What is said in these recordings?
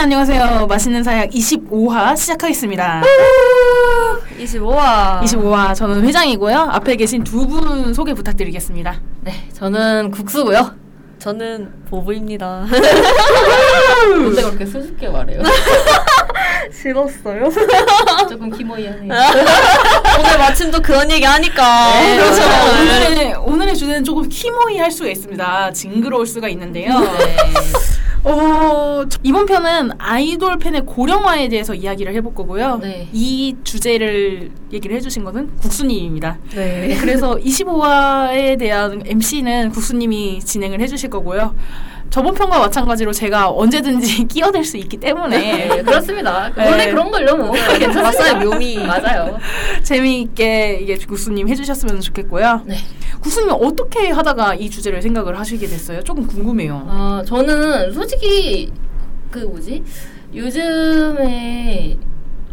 네, 안녕하세요. 맛있는 사약 25화 시작하겠습니다. 25화. 25화 저는 회장이고요. 앞에 계신 두 분 소개 부탁드리겠습니다. 네, 저는 국수고요. 저는 보부입니다. 근데 그렇게 수줍게 말해요? 싫었어요? 조금 키모이하네요. 오늘 마침 또 그런 얘기 하니까. 네, 그렇죠. 네. 오늘의, 오늘의 주제는 조금 키모이 할 수가 있습니다. 징그러울 수가 있는데요. 네. 어, 저- 이번 편은 아이돌 팬의 고령화에 대해서 이야기를 해볼 거고요. 네. 이 주제를 얘기를 해주신 것은 국수님입니다. 네. 그래서 25화에 대한 MC는 국수님이 진행을 해주실 거고요. 저번 편과 마찬가지로 제가 언제든지 끼어들 수 있기 때문에 네, 그렇습니다. 네. 원래 그런 걸요, 뭐. 괜찮습니다. 맞아요, 묘미. 맞아요. 재미있게 이게 국수님 해주셨으면 좋겠고요. 네. 국수님 어떻게 하다가 이 주제를 생각을 하시게 됐어요? 조금 궁금해요. 아, 저는 솔직히, 그 뭐지? 요즘에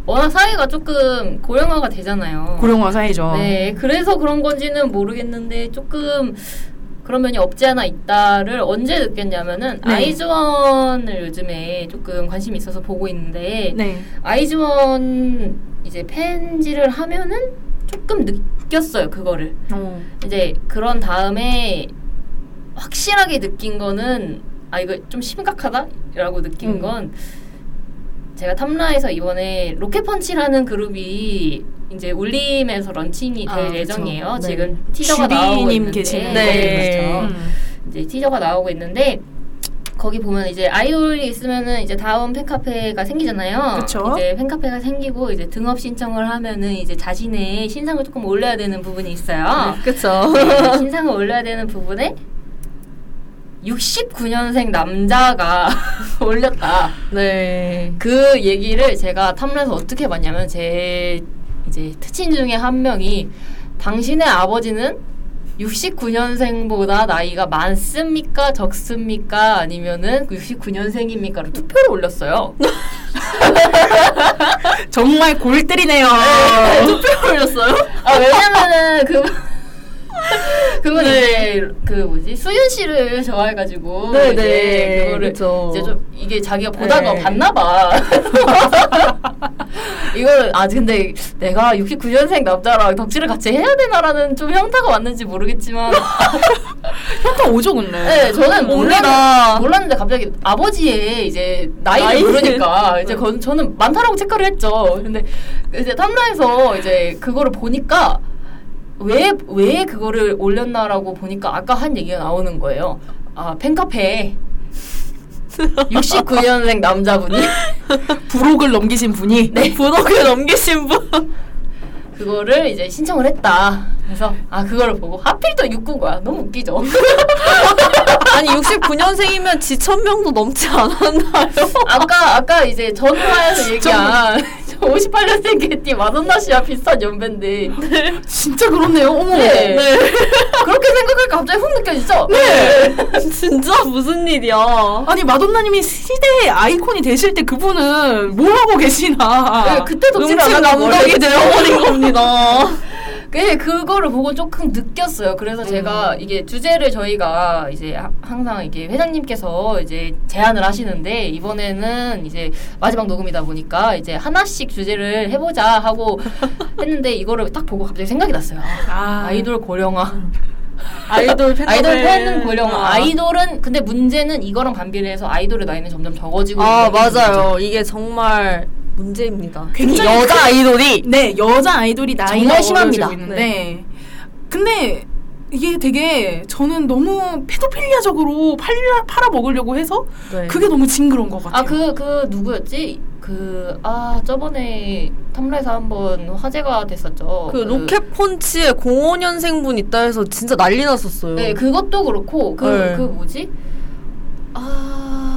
워낙 사회가 조금 고령화가 되잖아요. 고령화 사회죠. 네, 그래서 그런 건지는 모르겠는데 조금 그런 면이 없지 않아 있다를 언제 느꼈냐면은 네. 아이즈원을 요즘에 조금 관심이 있어서 보고 있는데 네. 아이즈원 이제 팬지를 하면은 조금 느꼈어요 그거를 어. 이제 그런 다음에 확실하게 느낀 거는 아 이거 좀 심각하다라고 느낀 음. 건 제가 탐라에서 이번에 로켓펀치라는 그룹이 이제 울림에서 launching이 될 아. 예정이에요. 네. 지금 티저가 나오고 있는데 계시는 네. 그렇죠. 음. 이제 티저가 나오고 있는데 거기 보면 이제 아이돌이 있으면은 이제 다음 팬카페가 생기잖아요. 그쵸. 이제 팬카페가 생기고 이제 등업 신청을 하면은 이제 자신의 신상을 조금 올려야 되는 부분이 있어요. 네, 신상을 올려야 되는 부분에 69년생 남자가 올렸다. 네. 그 얘기를 제가 탐내서 어떻게 봤냐면 제 이제 특친 중에 한 명이 당신의 아버지는 69년생보다 나이가 많습니까? 적습니까? 아니면은 69년생입니까?를 투표를 올렸어요. 정말 골 때리네요. 투표를 올렸어요? 아, 왜냐면은 그 그분 이제 그 뭐지 수윤 씨를 좋아해가지고 네, 이제 네. 그거를 그쵸. 이제 좀 이게 자기가 보다가 네. 봤나봐. 이걸 아 근데 내가 69년생 남자랑 덕질을 같이 해야 되나라는 좀 현타가 왔는지 모르겠지만 현타 오죠, 근데. 네 저는 몰랐. 몰랐는데 갑자기 아버지의 이제 나이를 나이. 모르니까 이제 건, 저는 많다라고 체크를 했죠. 근데 이제 탐라에서 이제 그거를 보니까 왜 왜 그거를 올렸나라고 보니까 아까 한 얘기가 나오는 거예요. 아 팬카페에 69년생 남자분이 부록을 넘기신 분이. 네. 부록을 넘기신 분. 그거를 이제 신청을 했다. 그래서 아 그거를 보고 하필 또 69가 너무 웃기죠. 아니, 69년생이면 지천명도 넘지 않았나요? 아까 아까 이제 전화에서 얘기한 58년생 개띠 마돈나 씨와 비슷한 연배인데 진짜 그렇네요. 어머. 네. 그렇게 생각하니까 갑자기 훅 느껴지죠? 네. 진짜 무슨 일이야. 아니 마돈나님이 시대의 아이콘이 되실 때 그분은 뭘 하고 계시나? 네, 그때 안 하고 남덕이 원래 되어버린 겁니다. 그 그거를 보고 조금 느꼈어요. 그래서 제가 이게 주제를 저희가 이제 하- 항상 이게 회장님께서 이제 제안을 하시는데 이번에는 이제 마지막 녹음이다 보니까 이제 하나씩 주제를 해보자 하고 했는데 이거를 딱 보고 갑자기 생각이 났어요. 아, 아이돌 고령화. 아이돌 팬 아이돌 팬은 고령화. 아이돌은 근데 문제는 이거랑 반비례해서 아이돌의 나이는 점점 적어지고 아. 맞아요. 이게 정말 문제입니다. 굉장히 여자 아이돌이 네 여자 아이돌이 나이가 정말 심합니다. 있는데 근데 이게 되게 저는 너무 페도필리아적으로 팔라, 팔아 먹으려고 해서 네. 그게 너무 징그러운 것 같아요. 아 그 그 누구였지? 그 아 저번에 탐라에서 한번 화제가 됐었죠. 그 로켓 펀치에 05년생분 있다 해서 진짜 난리 났었어요. 네 그것도 그렇고 그그 네. 뭐지? 아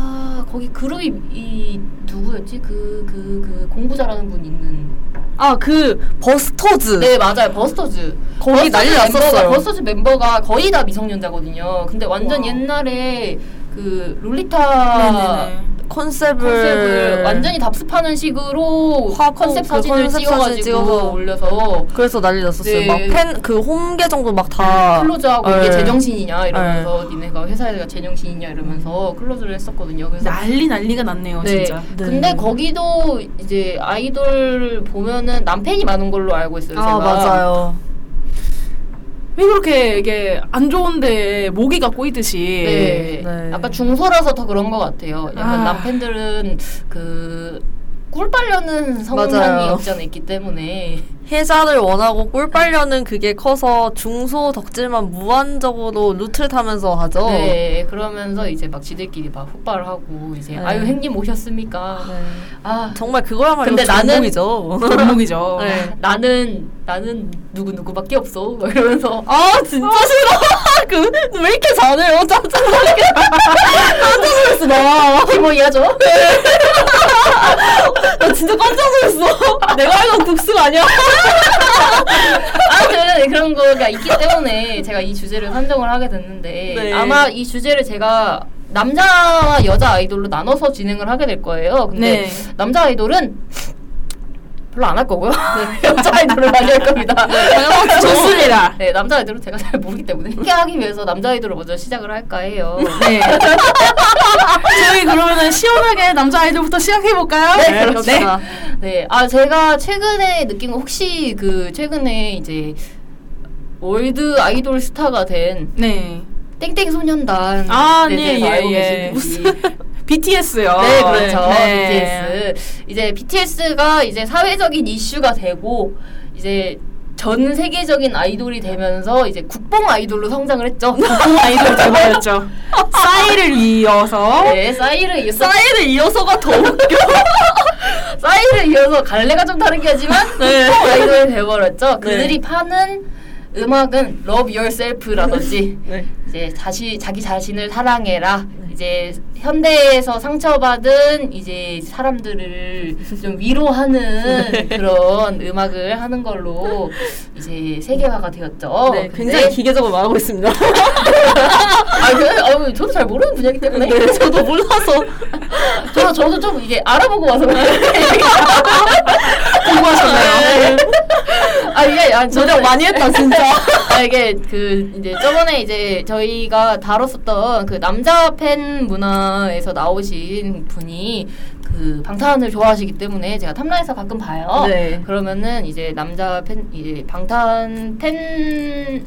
거기 그룹이 이 누구였지? 그 그 그 공부 잘하는 분 있는. 아, 그 버스터즈. 네 맞아요 버스터즈. 거기 난리 났었어요. 버스터즈 멤버가 거의 다 미성년자거든요. 근데 완전 와. 옛날에 그 롤리타 네네네. 컨셉을, 컨셉을 완전히 답습하는 식으로 화보, 컨셉 그 사진을 컨셉 찍어가지고 사진 찍어서 올려서 그래서 난리 났었어요. 네. 막팬그 홈 계정도 막 다 클로즈하고 네. 이게 제정신이냐 이러면서 니네가 회사에가 제정신이냐 이러면서 클로즈를 했었거든요. 그래서 난리 난리가 났네요, 네. 진짜. 네. 근데 거기도 이제 아이돌 보면은 남팬이 많은 걸로 알고 있어요. 아 제가. 맞아요. 왜 그렇게 이게 안 좋은데 모기가 꼬이듯이. 네. 네. 아까 중소라서 더 그런 것 같아요. 약간 아. 남팬들은 그 꿀빨려는 성향이 맞아요. 없지 않아 있기 때문에 해자를 원하고 꿀 빨려는 그게 커서 중소 덕질만 무한적으로 루트를 타면서 하죠. 네 그러면서 이제 막 지들끼리 막 훅발을 하고 이제 네. 아유 행님 오셨습니까? 네. 아 정말 그거야말로 근데 나는- 전공이죠. 종목이죠. 네. 나는 나는 누구 누구밖에 없어 막 이러면서 아 진짜 싫어. 그왜 이렇게 잘해요? 깜짝놀게. 깜짝 놀랐어 나. 기모이하죠. 나 진짜 깜짝 놀랐어. 내가 알던 국수가 아니야. 아무튼 그런 거가 있기 때문에 제가 이 주제를 선정을 하게 됐는데 네. 아마 이 주제를 제가 남자와 여자 아이돌로 나눠서 진행을 하게 될 거예요. 근데 네. 남자 아이돌은 별로 안 할 거고요. 여자 아이돌을 많이 할 겁니다. 좋습니다. 네, 남자 아이돌은 제가 잘 모르기 때문에 소개 하기 위해서 남자 아이돌을 먼저 시작을 할까 해요. 네. 저희 그러면은 시원하게 남자 아이돌부터 시작해 볼까요? 네, 그렇습니다. 네, 아 제가 최근에 느낀 거 혹시 그 최근에 이제 월드 아이돌 스타가 된 네. 땡땡 소년단 아, 에 네, 대해서 예, 알고 예. 계신지 BTS요. 네 그렇죠 네. BTS 이제 BTS가 이제 사회적인 이슈가 되고 이제 전 세계적인 아이돌이 되면서 이제 국뽕 아이돌로 성장을 했죠. 국뽕 아이돌 되버렸죠. 싸이를 이어서 네, 싸이를 이어서 사이를 이어서가 더 웃겨. 싸이를 이어서 갈래가 좀 다르긴 하지만 네. 국뽕 아이돌이 돼버렸죠. 네. 그들이 파는 음악은 Love Yourself라든지 네. 이제 자시 자기 자신을 사랑해라. 이제 현대에서 상처받은 이제 사람들을 좀 위로하는 그런 음악을 하는 걸로 이제 세계화가 되었죠. 네, 굉장히 기계적으로 말하고 있습니다. 아, 그, 아, 저도 잘 모르는 분야이기 때문에 네, 저도 몰라서. 저도 저도 좀 이게 알아보고 와서. 공부하셨나요? 아 이게 아, 노력 저는 많이 했다 진짜. 아 이게 그 이제 저번에 이제 저희가 다뤘었던 그 남자 팬 문화에서 나오신 분이 그 방탄을 좋아하시기 때문에 제가 탐라에서 가끔 봐요. 네. 그러면은 이제 남자 팬 이제 방탄 팬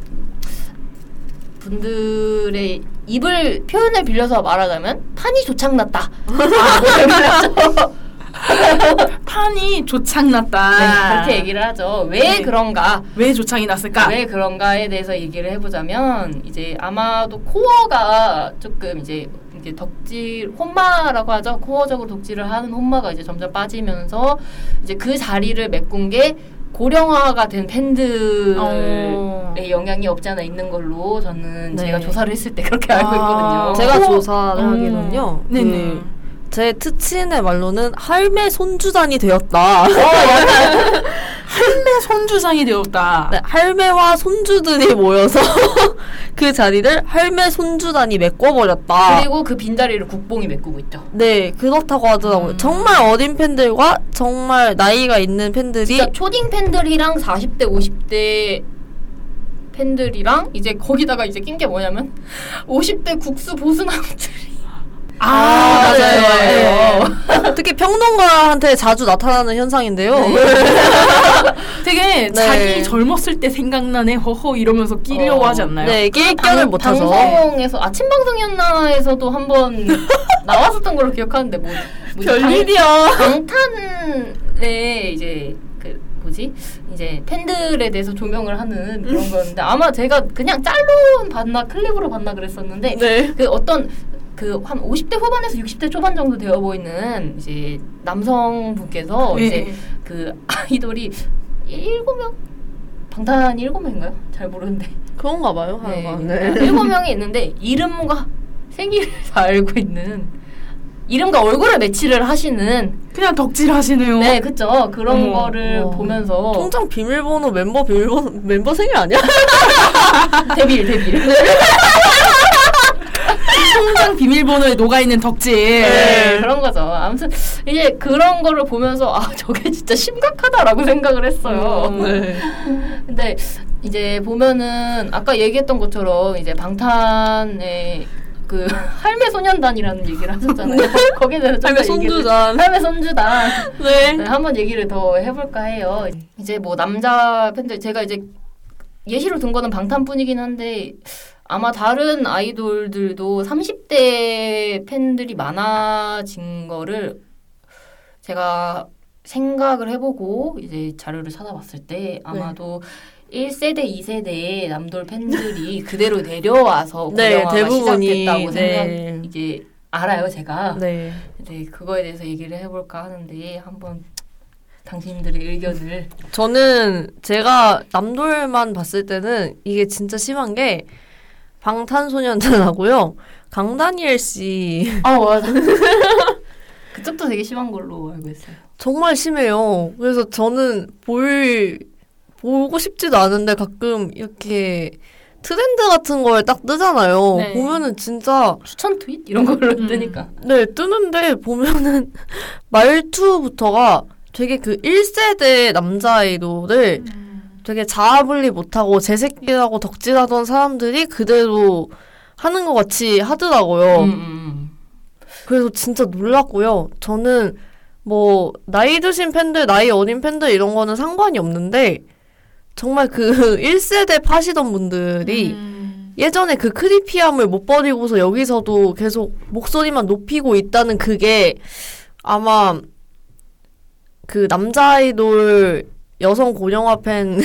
분들의 입을 표현을 빌려서 말하자면 판이 조창났다. 판이 조창났다. 네, 그렇게 얘기를 하죠. 왜 네. 그런가? 왜 조창이 났을까? 왜 그런가에 대해서 얘기를 해보자면 이제 아마도 코어가 조금 이제 이제 덕질 혼마라고 하죠 코어적으로 덕질을 하는 혼마가 이제 점점 빠지면서 이제 그 자리를 메꾼 게 고령화가 된 팬들의 어. 영향이 없지 않아 있는 걸로 저는 네. 제가 조사를 했을 때 그렇게 알고 아. 있거든요. 제가 어, 조사를 음. 하기는요. 네네. 그 제 특친의 말로는 할매 손주단이 되었다. 할매 손주상이 되었다. 네, 할매와 손주들이 모여서 그 자리를 할매 손주단이 메꿔버렸다. 그리고 그 빈자리를 국뽕이 메꾸고 있죠. 네, 그렇다고 하더라고요. 음. 정말 어린 팬들과 정말 나이가 있는 팬들이 진짜 초딩 팬들이랑 40대 50대 팬들이랑 이제 거기다가 이제 낀 게 뭐냐면 50대 국수 보수남들이 아, 아, 맞아요. 네. 네. 특히 평론가한테 자주 나타나는 현상인데요. 되게 네. 자기 젊었을 때 생각나네 허허 이러면서 끼려고 어, 하지 않나요? 네, 낄껴를 못하죠. 방송에서 아침 방송이었나에서도 한번 나왔었던 걸로 기억하는데 뭐 뭐지? 별일이야. 방, 방탄의 이제 그 뭐지 이제 팬들에 대해서 조명을 하는 그런 거였는데 아마 제가 그냥 짤로 봤나 클립으로 봤나 그랬었는데 네. 그 어떤 그 한 50대 후반에서 60대 초반 정도 되어 보이는 이제 남성분께서 네. 이제 그 아이돌이 일곱 명 방탄 일곱 명인가요? 잘 모르는데 그런가 봐요. 네. 하여간. 네. 일곱 명이 있는데 이름과 생일을 다 알고 있는 이름과 얼굴을 매치를 하시는 그냥 덕질 하시네요. 네 그쵸 그런 어머, 거를 우와. 보면서 통장 비밀번호 멤버 비밀번호 멤버 생일 아니야? 데빌 데빌 통장 비밀번호에 녹아 있는 덕질. 네, 그런 거죠. 아무튼 이제 그런 거를 보면서 아 저게 진짜 심각하다라고 생각을 했어요. 네. 근데 이제 보면은 아까 얘기했던 것처럼 이제 방탄의 그 할매 소년단이라는 얘기를 하셨잖아요. 거기에 대해서 좀 할매 손주단. 할매 손주단. 네. 네, 한번 얘기를 더 해볼까 해요. 이제 뭐 남자 팬들 제가 이제 예시로 든 거는 방탄뿐이긴 한데 아마 다른 아이돌들도 30대 팬들이 많아진 거를 제가 생각을 해보고 이제 자료를 찾아봤을 때 아마도 1세대, 2세대의 남돌 팬들이 그대로 내려와서 네, 고령화가 대부분이, 시작됐다고 생각 네. 이제 알아요 제가. 네. 네, 그거에 대해서 얘기를 해볼까 하는데 한번 당신들의 의견을 저는 제가 남돌만 봤을 때는 이게 진짜 심한 게 방탄소년단하고요. 강다니엘 씨 아 맞아 그쪽도 되게 심한 걸로 알고 있어요. 정말 심해요. 그래서 저는 볼 보고 싶지도 않은데 가끔 이렇게 트렌드 같은 걸 딱 뜨잖아요. 네. 보면은 진짜 추천 트윗 이런 걸로 음. 뜨니까 네 뜨는데 보면은 말투부터가 되게 그 1세대 남자 아이돌을 되게 자아분리 못하고 제 새끼라고 덕질하던 사람들이 그대로 하는 것 같이 하더라고요. 음, 음, 그래서 진짜 놀랐고요. 저는 뭐 나이 드신 팬들, 나이 어린 팬들 이런 거는 상관이 없는데 정말 그 1세대 파시던 분들이 음. 예전에 그 크리피함을 못 버리고서 여기서도 계속 목소리만 높이고 있다는 그게 아마 그 남자 아이돌 여성 고령화 팬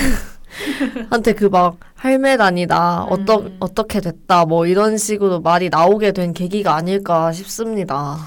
한테 그 막 할매단이다 어떠 음. 어떻게 됐다 뭐 이런 식으로 말이 나오게 된 계기가 아닐까 싶습니다.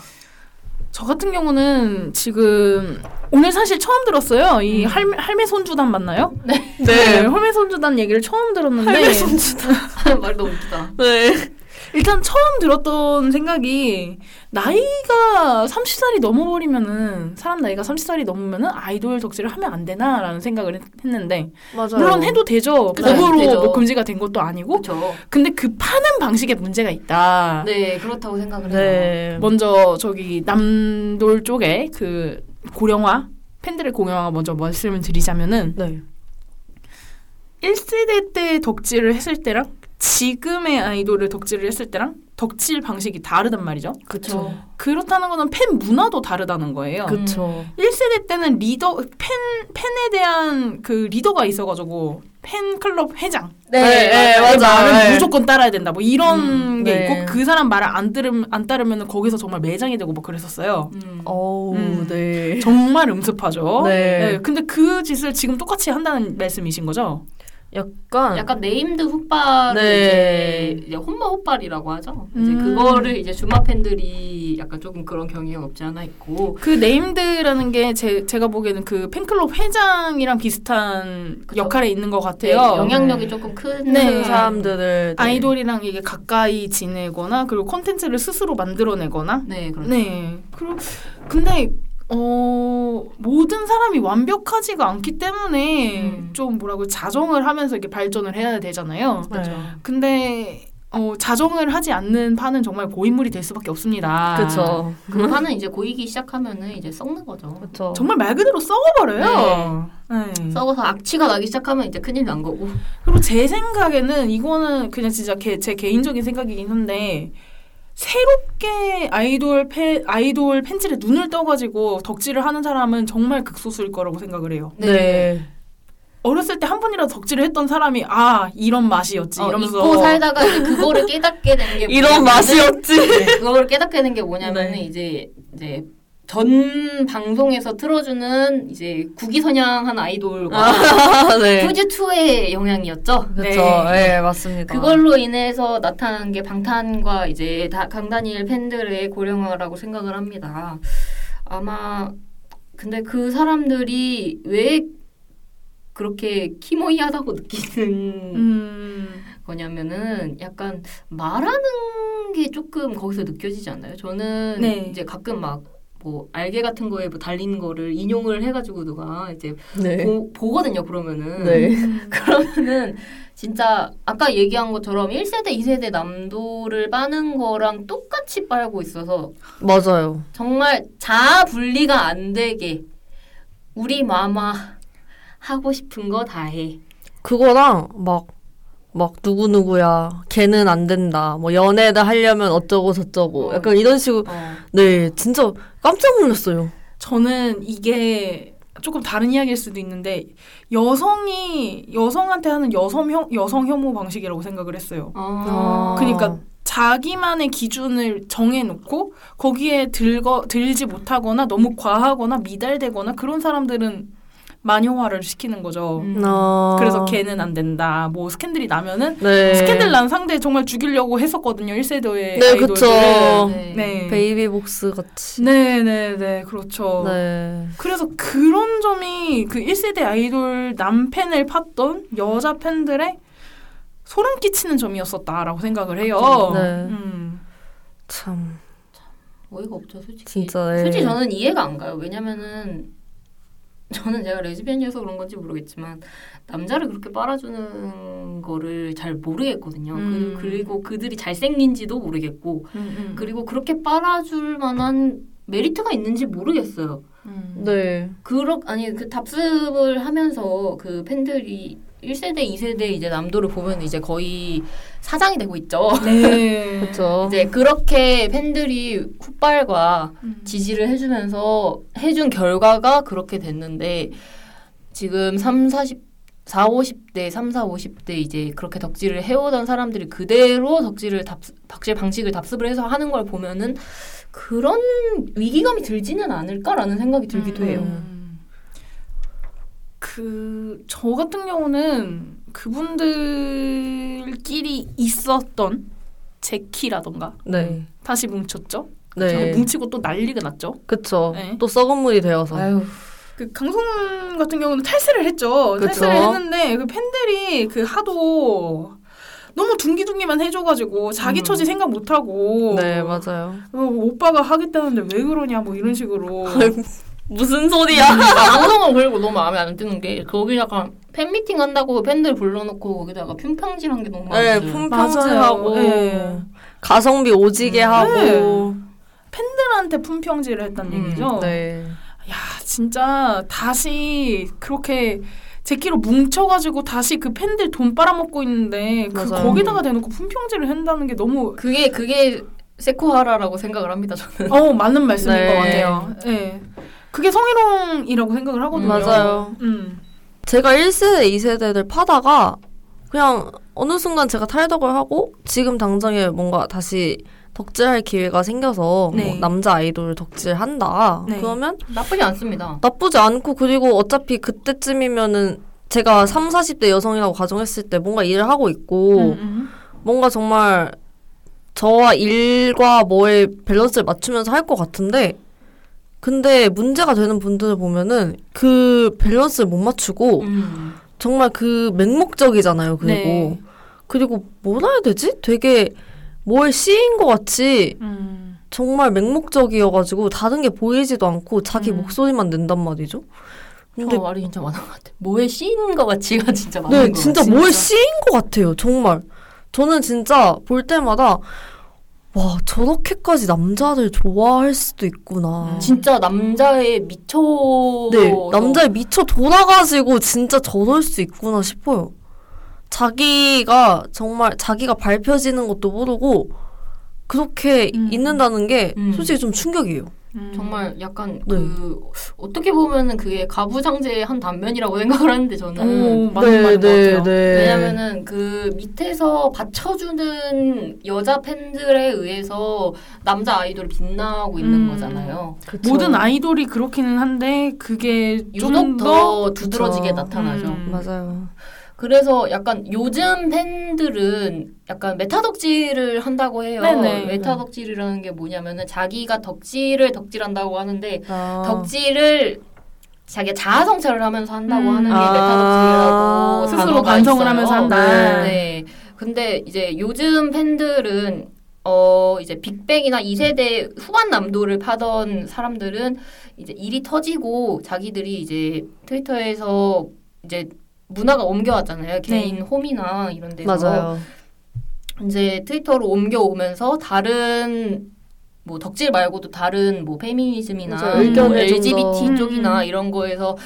저 같은 경우는 지금 오늘 사실 처음 들었어요. 이 할매, 할매 손주단 맞나요? 네. 할매 손주단 얘기를 처음 들었는데 음. 말 너무 웃기다. 네. 일단 처음 들었던 생각이 나이가 30살이 넘어버리면은 사람 나이가 30살이 넘으면은 아이돌 덕질을 하면 안 되나라는 생각을 했, 는데 맞아요. 물론 해도 되죠. 그쵸, 법으로 되죠. 뭐 금지가 된 것도 아니고 그렇죠. 근데 그 파는 방식에 문제가 있다. 네 그렇다고 생각을 해요. 네. 먼저 저기 남돌 쪽에 그 고령화 팬들의 고령화 먼저 말씀을 드리자면은 네. 1세대 때 덕질을 했을 때랑 지금의 아이돌을 덕질을 했을 때랑 덕질 방식이 다르단 말이죠. 그렇죠. 그렇다는 거는 팬 문화도 다르다는 거예요. 그- 그쵸. 1세대 때는 리더 팬 팬에 대한 그 리더가 있어 가지고 팬클럽 회장 네, 네, 그 맞아. 말을 네. 무조건 따라야 된다. 뭐 이런 음, 게 네. 있고 그 사람 말을 안 들으면 안 따르면 거기서 정말 매장이 되고 뭐 그랬었어요. 음. 어우, 음. 네. 정말 음습하죠. 네. 근데 그 짓을 지금 똑같이 한다는 말씀이신 거죠? 약간, 약간 named 후빨을 네. 이제, 이제 홈마 후빨이라고 하죠. 이제 음. 그거를 이제 주마 팬들이 약간 조금 그런 경향이 없지 않아 있고 그 named라는 게 제, 제가 보기에는 그 팬클럽 회장이랑 비슷한 그쵸. 역할에 있는 것 네, 같아요. 영향력이 조금 큰 네. 그 사람들을. 네. 아이돌이랑 이게 가까이 지내거나 그리고 콘텐츠를 스스로 만들어내거나 네 그렇죠. 네. 그리고 근데 어 모든 사람이 완벽하지가 않기 때문에 음. 좀 뭐라고 자정을 하면서 이렇게 발전을 해야 되잖아요. 네. 그렇죠. 근데 어 자정을 하지 않는 파는 정말 고인물이 될 수밖에 없습니다. 그쵸. 그 파는 이제 고이기 시작하면은 이제 썩는 거죠. 그쵸. 정말 말 그대로 썩어버려요. 네. 썩어서 악취가 나기 시작하면 이제 큰일 난 거고. 그리고 제 생각에는 이거는 그냥 진짜 개, 제 개인적인 생각이긴 한데 새롭게 아이돌 팬 아이돌 팬츠에 눈을 떠가지고 덕질을 하는 사람은 정말 극소수일 거라고 생각을 해요. 네. 어렸을 때 한 번이라도 덕질을 했던 사람이 아 이런 맛이었지 어, 이러면서 잊고 살다가 이제 그거를 깨닫게 된 게 이런 맛이었지. 네, 그거를 깨닫게 된 게 뭐냐면은 네. 이제 이제 전 방송에서 틀어주는 이제 국위선양한 아이돌과 아, 네. 퓨즈 2의 영향이었죠. 그쵸. 네. 네, 맞습니다. 그걸로 인해서 나타난 게 방탄과 이제 다 강다니엘 팬들의 고령화라고 생각을 합니다. 아마 근데 그 사람들이 왜 그렇게 키모이하다고 느끼는 음, 거냐면은 약간 말하는 게 조금 거기서 느껴지지 않나요? 저는 네. 이제 가끔 막 뭐 알개 같은 거에 뭐 달린 거를 인용을 해가지고 누가 이제 네. 보, 보거든요. 그러면은 네. 그러면은 진짜 아까 얘기한 것처럼 1세대, 2세대 남도를 빠는 거랑 똑같이 빨고 있어서 맞아요. 정말 자아 분리가 안 되게 우리 마마 하고 싶은 거 다 해. 그거랑 막, 막 누구누구야. 걔는 안 된다. 뭐 연애를 하려면 어쩌고 저쩌고. 어. 약간 이런 식으로. 어. 네, 진짜 깜짝 놀랐어요. 저는 이게 조금 다른 이야기일 수도 있는데 여성이 여성한테 하는 여성 혐 여성 혐오 방식이라고 생각을 했어요. 아. 그러니까 자기만의 기준을 정해놓고 거기에 들거 들지 못하거나 너무 과하거나 미달되거나 그런 사람들은 마녀화를 시키는 거죠. 음. 아. 그래서 걔는 안 된다. 뭐 스캔들이 나면은 네. 스캔들 난 상대 정말 죽이려고 했었거든요. 1세대의 네, 아이돌들을. 그쵸. 네. 네. 베이비 복스 같이. 네, 네, 네. 그렇죠. 네. 그래서 그런 점이 그 1세대 아이돌 남팬을 팠던 여자 팬들의 소름 끼치는 점이었었다라고 생각을 해요. 네. 음. 참. 어이가 없죠, 솔직히. 진짜, 네. 솔직히 저는 이해가 안 가요. 왜냐면은 저는 제가 레즈비언이어서 그런 건지 모르겠지만 남자를 그렇게 빨아주는 거를 잘 모르겠거든요. 음. 그, 그리고 그들이 잘생긴지도 모르겠고 음, 음. 그리고 그렇게 빨아줄 만한 메리트가 있는지 모르겠어요. 음. 네. 그렇 아니 그 답습을 하면서 그 팬들이 1세대, 2세대 이제 남도를 보면 이제 거의 사장이 되고 있죠. 네. 그렇죠. 이제 그렇게 팬들이 콧발과 음. 지지를 해주면서 해준 결과가 그렇게 됐는데 지금 3, 40, 4, 50대, 3, 4, 50대 이제 그렇게 덕질을 해오던 사람들이 그대로 덕질을 답, 덕질 방식을 답습을 해서 하는 걸 보면은 그런 위기감이 들지는 않을까라는 생각이 들기도 해요. 음. 그, 저 같은 경우는 그분들끼리 있었던 제키라던가 네. 다시 뭉쳤죠. 네. 뭉치고 또 난리가 났죠. 그쵸. 네. 또 썩은 물이 되어서. 아유, 그 강성 같은 경우는 탈세를 했죠. 그쵸. 탈세를 했는데 그 팬들이 그 하도 너무 둥기둥기만 해줘가지고 자기 음. 처지 생각 못하고 네, 맞아요. 어, 오빠가 하겠다는데 왜 그러냐 뭐 이런 식으로 무슨 소리야? 방송을 그리고 너무 마음에 안 드는 게 거기 약간 팬미팅 한다고 팬들 불러놓고 거기다가 품평질한 게 너무 마음에 네, 들어요. 품평질하고. 네. 가성비 오지게 음. 하고. 팬들한테 품평질을 했단 음, 얘기죠. 네. 야 진짜 다시 그렇게 제끼로 뭉쳐가지고 다시 그 팬들 돈 빨아먹고 있는데 그 맞아요. 거기다가 대놓고 품평질을 한다는 게 너무 그게 그게 세코하라라고 생각을 합니다 저는. 어 맞는 말씀인 네. 것 같아요. 예. 그게 성희롱이라고 생각을 하거든요. 맞아요. 음. 제가 1세대, 2세대를 파다가 그냥 어느 순간 제가 탈덕을 하고 지금 당장에 뭔가 다시 덕질할 기회가 생겨서 네. 뭐 남자 아이돌 덕질한다. 네. 그러면 나쁘지 않습니다. 나쁘지 않고 그리고 어차피 그때쯤이면은 제가 3, 40대 여성이라고 가정했을 때 뭔가 일을 하고 있고 음, 음. 뭔가 정말 저와 일과 뭐의 밸런스를 맞추면서 할 것 같은데 근데 문제가 되는 분들을 보면은 그 밸런스를 못 맞추고 음. 정말 그 맹목적이잖아요. 그리고 네. 그리고 뭐라 해야 되지? 되게 뭐에 씌인 것 같이 음. 정말 맹목적이어가지고 다른 게 보이지도 않고 자기 음. 목소리만 낸단 말이죠. 근데 저 말이 진짜 많은 것 같아. 뭐에 씌인 것 같지가 진짜 많은 네, 것 진짜 같아. 뭐에 씌인 것 같아요. 정말. 저는 진짜 볼 때마다 와 저렇게까지 남자를 좋아할 수도 있구나. 음. 진짜 남자의 미쳐. 네, 남자에 미쳐 돌아가지고 진짜 저럴 수 있구나 싶어요. 자기가 정말 자기가 밟혀지는 것도 모르고 그렇게 음. 있는다는 게 음. 솔직히 좀 충격이에요. 음. 정말 약간 네. 그 어떻게 보면은 그게 가부장제의 한 단면이라고 생각을 하는데 저는 오, 맞는 말인 것 같아요. 왜냐면은 그 밑에서 받쳐주는 여자 팬들에 의해서 남자 아이돌이 빛나고 있는 음. 거잖아요. 그쵸. 모든 아이돌이 그렇기는 한데 그게 유독 좀더더 두드러지게 그쵸. 나타나죠. 음. 맞아요. 그래서 약간 요즘 팬들은 약간 meta 덕질을 한다고 해요. 네네. meta 덕질이라는 게 뭐냐면은 자기가 덕질을 덕질한다고 하는데 아. 덕질을 자기가 자아 성찰을 하면서 한다고 음. 하는 게 아. 메타 덕질이라고 스스로 반성을. 하면서 한다. 네. 근데 이제 요즘 팬들은 어 이제 빅뱅이나 2세대 후반 남도를 파던 사람들은 이제 일이 터지고 자기들이 이제 트위터에서 이제 문화가 옮겨왔잖아요. 개인 홈이나 이런 데서 맞아요. 이제 트위터로 옮겨오면서 다른 뭐 덕질 말고도 다른 뭐 페미니즘이나. 뭐 LGBT 더. 쪽이나 음. 이런 거에서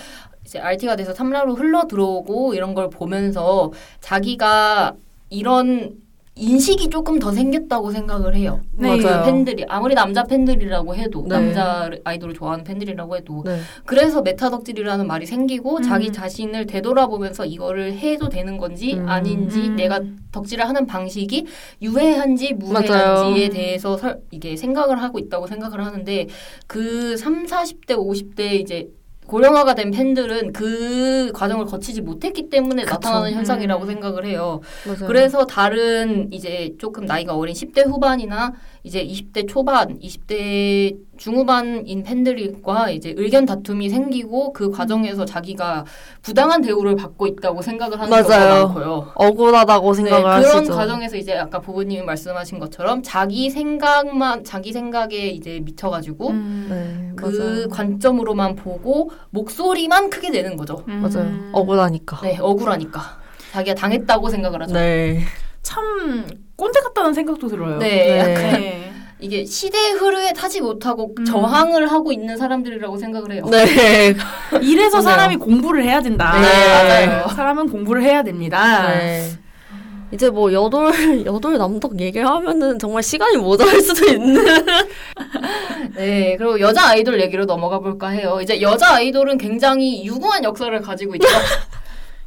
이제 RT가 돼서 탐라로 흘러 들어오고 이런 걸 보면서 자기가 이런 인식이 조금 더 생겼다고 생각을 해요. 네. 그 맞아요. 팬들이 아무리 남자 팬들이라고 해도 네. 남자 아이돌을 좋아하는 팬들이라고 해도 네. 그래서 meta 덕질이라는 말이 생기고 음. 자기 자신을 되돌아보면서 이거를 해도 되는 건지 음. 아닌지 음. 내가 덕질을 하는 방식이 유해한지. 무해한지에 대해서 설, 이게 생각을 하고 있다고 생각을 하는데 그 3, 40대, 50대 이제 고령화가 된 팬들은 그 과정을 거치지 못했기 때문에 그쵸. 나타나는 현상이라고 음. 생각을 해요. 맞아요. 그래서 다른 이제 조금 나이가 어린 10대 후반이나 이제 20대 초반, 20대 중후반인 팬들과 이제 의견 다툼이 생기고 그 과정에서 자기가 부당한 대우를 받고 있다고 생각을 하는 경우가 맞아요. 많고요. 억울하다고 네, 생각을 그런 하시죠. 과정에서 이제 아까 부부님이 말씀하신 것처럼 자기 생각만 자기 생각에 이제 미쳐가지고 음. 네, 그 맞아요. 관점으로만 보고 목소리만 크게 내는 거죠. 음. 맞아요. 억울하니까. 네, 억울하니까 자기가 당했다고 생각을 하죠. 네. 참 꼰대 같다는 생각도 들어요. 네, 네. 약간 네. 이게 시대의 흐르에 타지 못하고 음. 저항을 하고 있는 사람들이라고 생각을 해요. 네. 이래서. 사람이 공부를 해야 된다. 네, 맞아요. 사람은 공부를 해야 됩니다. 네. 이제 뭐 여돌 여돌 남덕 얘기하면은 정말 시간이 모자랄 수도 있는. 네, 그리고 여자 아이돌 얘기로 넘어가 볼까 해요. 이제 여자 아이돌은 굉장히 유구한 역사를 가지고 있죠.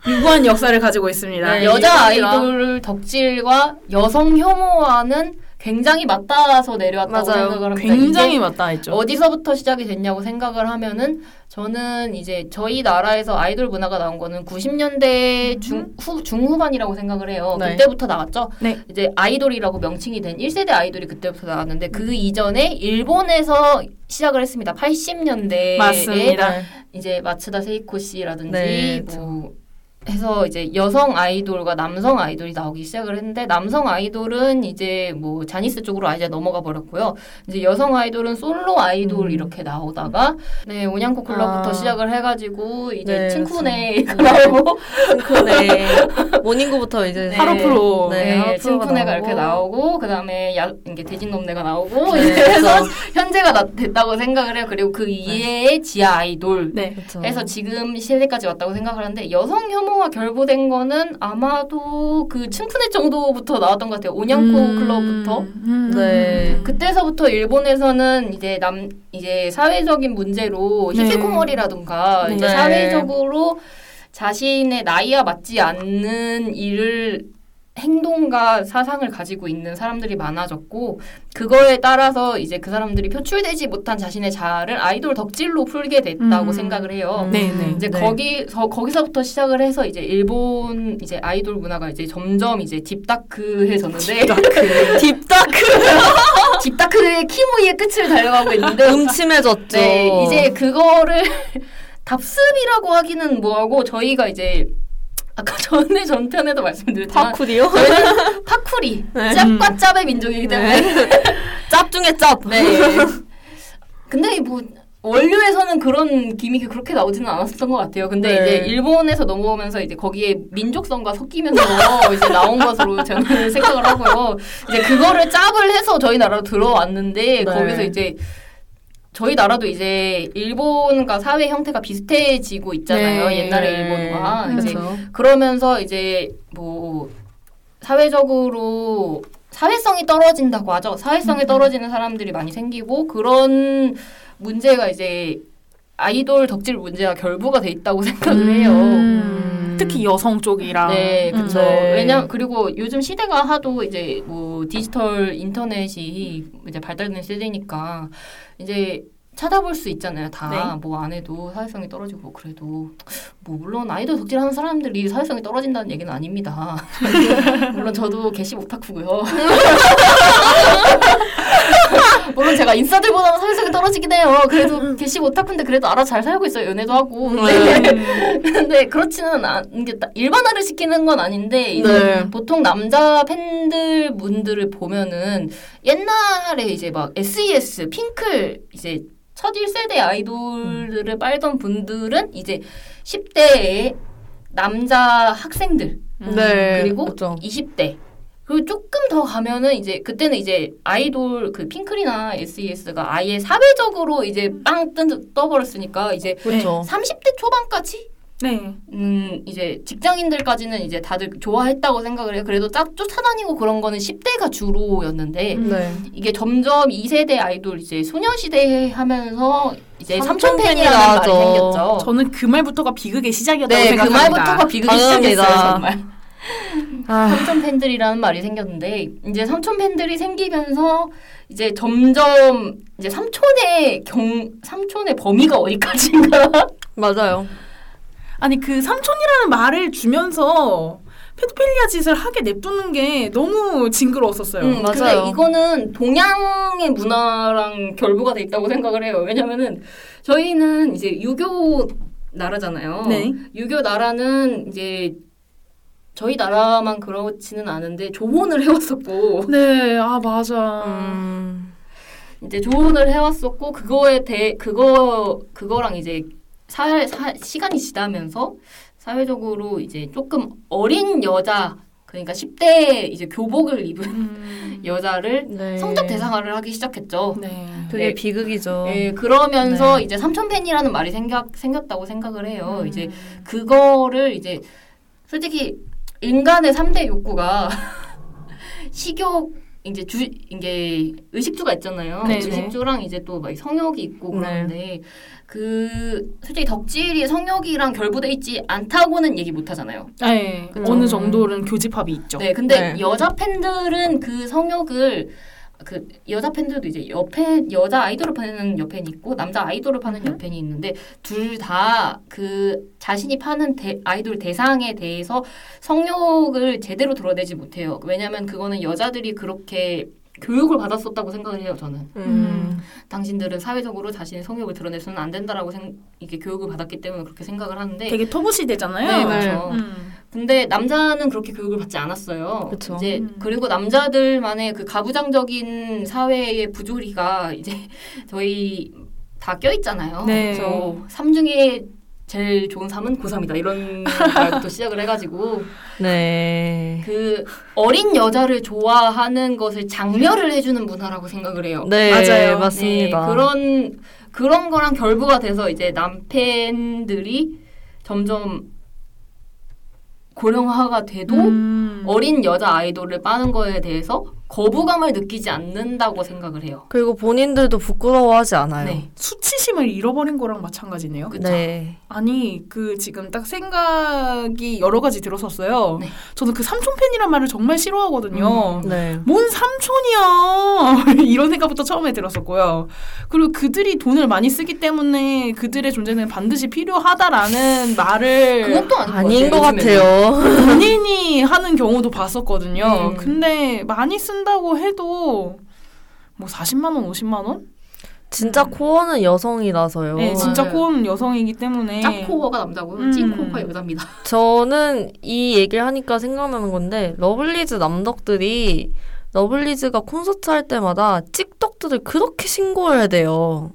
유구한 역사를 가지고 있습니다. 네, 이 여자 아이돌 덕질과 여성 혐오와는 굉장히 맞닿아서 내려왔다고 맞아요. 생각을 합니다. 굉장히 이게 했죠. 어디서부터 시작이 됐냐고 생각을 하면은 저는 이제 저희 나라에서 아이돌 문화가 나온 거는 90년대 중, 후, 중후반이라고 생각을 해요. 네. 그때부터 나왔죠. 네. 이제 아이돌이라고 명칭이 된 1세대 아이돌이 그때부터 나왔는데 그 이전에 일본에서 시작을 했습니다. 80년대에 맞습니다. 이제 마츠다 세이코 씨라든지 네, 뭐 해서 이제 여성 아이돌과 남성 아이돌이 나오기 시작을 했는데 남성 아이돌은 이제 뭐 자니스 쪽으로 아예 넘어가 버렸고요. 이제 여성 아이돌은 솔로 아이돌 음. 이렇게 나오다가 네 온양코 클럽부터 아. 시작을 해가지고 이제 네, 친쿠네가 나오고 싱크네. 모닝구부터 이제 네. 하루 프로. 네, 네, 친쿠네가 이렇게 나오고. 그다음에 야 이게 대진놈네가 나오고 네, 그래서 현재가 나, 됐다고 생각을 해요. 그리고 그 이외의 지하 아이돌 네. 그쵸. 해서 지금 시대까지 왔다고 생각을 하는데 여성 혐오 와 결부된 거는 아마도 그 춘푸네 정도부터 나왔던 것 같아요. 온양코 음. 클럽부터 음. 네. 그때서부터 일본에서는 이제 남 이제 사회적인 문제로 네. 히키코모리라든가 이제 네. 사회적으로 자신의 나이와 맞지 않는 일을 행동과 사상을 가지고 있는 사람들이 많아졌고 그거에 따라서 이제 그 사람들이 표출되지 못한 자신의 자아를 아이돌 덕질로 풀게 됐다고 음. 생각을 해요. 음. 네, 네. 이제 네. 거기서 거기서부터 시작을 해서 이제 일본 이제 아이돌 문화가 이제 점점 이제 딥다크해졌는데 딥다크 딥다크의 키모이의 끝을 달려가고 있는데 음침해졌죠. 네, 이제 그거를 답습이라고 하기는 뭐하고 저희가 이제 아까 전에 전편에도 말씀드렸지만 パクリ요? 저희는 パクリ 네. 짭과 짭의 민족이기 때문에 짭 중에 짭. 네. 근데 뭐 원류에서는 그런 gimmick이 그렇게 나오지는 않았었던 것 같아요. 근데 네. 이제 일본에서 넘어오면서 이제 거기에 민족성과 섞이면서 이제 나온 것으로 저는 생각을 하고요. 이제 그거를 짭을 해서 저희 나라로 들어왔는데 네. 거기서 이제 저희 나라도 이제 일본과 사회 형태가 비슷해지고 있잖아요. 네. 옛날에 일본과 이제 그렇죠. 그러면서 이제 뭐 사회적으로 사회성이 떨어진다고 하죠. 사회성이 떨어지는 사람들이 많이 생기고 그런 문제가 이제 아이돌 덕질 문제와 결부가 돼 있다고 생각을 해요. 음. 특히 여성 쪽이랑 네, 그렇죠. 네. 왜냐 그리고 요즘 시대가 하도 이제 뭐 디지털 인터넷이 이제 발달된 시대니까 이제 찾아볼 수 있잖아요. 다 네. 뭐안 해도 사회성이 떨어지고 뭐 그래도 뭐 물론 아이돌 덕질하는 사람들이 사회성이 떨어진다는 얘기는 아닙니다. 물론 저도 개시 오타쿠고요. 물론 제가 인싸들보다는 사회성이 떨어지긴 해요. 그래도 게시 오타쿠인데 그래도 알아 잘 살고 있어요. 연애도 하고. 근데, 근데 그렇지는 않은 게딱 일반화를 시키는 건 아닌데 이제 네. 보통 남자 팬들 분들을 보면은 옛날에 이제 막 SES, 핑클 이제 첫 1세대 아이돌들을 빨던 분들은 이제 10대의 남자 학생들 네. 그리고 그렇죠. 20대 그리고 조금 더 가면은 이제 그때는 이제 아이돌 그 핑클이나 SES가 아예 사회적으로 이제 빵 뜬, 떠버렸으니까 이제 그렇죠. 30대 초반까지 네. 음 이제 직장인들까지는 이제 다들 좋아했다고 생각을 해요. 그래도 쫙 쫓아다니고 그런 거는 10대가 주로였는데 음. 네. 이게 점점 2세대 아이돌 이제 소녀시대 하면서 이제 삼촌 삼촌팬이라는 팬이라 말이. 생겼죠. 저는 그 말부터가 비극의 시작이었다고 네, 그 생각합니다. 말부터가 비극이 당연합니다. 시작했어요, 정말. 아, 삼촌 팬들이라는 말이 생겼는데 이제 삼촌 팬들이 생기면서 이제 점점 이제 삼촌의 경 삼촌의 범위가 어디까지인가? 맞아요. 아니 그 삼촌이라는 말을 주면서 페도필리아 짓을 하게 냅두는 게 너무 징그러웠었어요. 음, 맞아요. 근데 이거는 동양의 문화랑 결부가 돼 있다고 생각을 해요. 왜냐면은 저희는 이제 유교 나라잖아요. 네. 유교 나라는 이제 저희 나라만 그렇지는 않은데 조혼을 해왔었고 네, 아 맞아. 음, 이제 조언을 해왔었고 그거에 대해 그거 그거랑 이제 사, 사 시간이 지나면서 사회적으로 이제 조금 어린 여자 그러니까 10대 이제 교복을 입은 음, 여자를 네. 성적 대상화를 하기 시작했죠. 네. 그게 네. 비극이죠. 예, 그러면서 네. 이제 삼촌팬이라는 말이 생각 생겼다고 생각을 해요. 음. 이제 그거를 이제 솔직히 인간의 3대 욕구가 식욕 이제 주 이게 의식주가 있잖아요. 네, 의식주랑 이제 또 막 성욕이 있고 네. 그러는데 그 솔직히 덕질이 성욕이랑 결부돼 있지 않다고는 얘기 못 하잖아요. 네, 그쵸. 어느 정도는 교집합이 있죠. 네, 근데 네. 여자 팬들은 그 성욕을 그 여자 팬들도 이제 옆에 여자 아이돌을 파는 옆팬이 있고 남자 아이돌을 파는 옆팬이 있는데 둘 다 그 자신이 파는 대, 아이돌 대상에 대해서 성욕을 제대로 드러내지 못해요. 왜냐하면 그거는 여자들이 그렇게 교육을 받았었다고 생각을 해요. 저는 음. 당신들은 사회적으로 자신의 성욕을 드러내서는 안 된다라고 생, 이게 교육을 받았기 때문에 그렇게 생각을 하는데 되게 터부시대잖아요. 네, 네. 그렇죠. 음. 근데 남자는 그렇게 교육을 받지 않았어요. 그쵸. 이제 음. 그리고 남자들만의 그 가부장적인 사회의 부조리가 이제 저희 다 껴 있잖아요. 네. 그래서 삶 중에 제일 좋은 삶은 고3이다 이런 말부터 시작을 해가지고 네. 그 어린 여자를 좋아하는 것을 장려를 해주는 문화라고 생각을 해요. 네, 맞아요. 맞습니다. 네, 그런 그런 거랑 결부가 돼서 이제 남팬들이 점점 고령화가 돼도 음. 어린 여자 아이돌을 빠는 거에 대해서 거부감을 느끼지 않는다고 생각을 해요. 그리고 본인들도 부끄러워하지 않아요. 네. 수치심을 잃어버린 거랑 마찬가지네요. 그쵸. 네. 아니 그 지금 딱 생각이 여러 가지 들었었어요. 네. 저는 그 삼촌 팬이란 말을 정말 싫어하거든요. 네. 뭔 삼촌이야 이런 생각부터 처음에 들었었고요. 그리고 그들이 돈을 많이 쓰기 때문에 그들의 존재는 반드시 필요하다라는 말을 그것도 아닌, 아닌 것. 같아요. 본인이 하는 경우도 봤었거든요. 음. 근데 많이 쓴다고 해도 뭐 40만 원, 50만 원? 진짜 코어는 여성이라서요. 네, 진짜 맞아요. 코어는 여성이기 때문에 짭코어가 남자고요. 음. 찐코어가 여자입니다. 저는 이 얘기를 하니까 생각나는 건데 러블리즈 남덕들이 러블리즈가 콘서트 할 때마다 찍덕들을 그렇게 신고해야 돼요.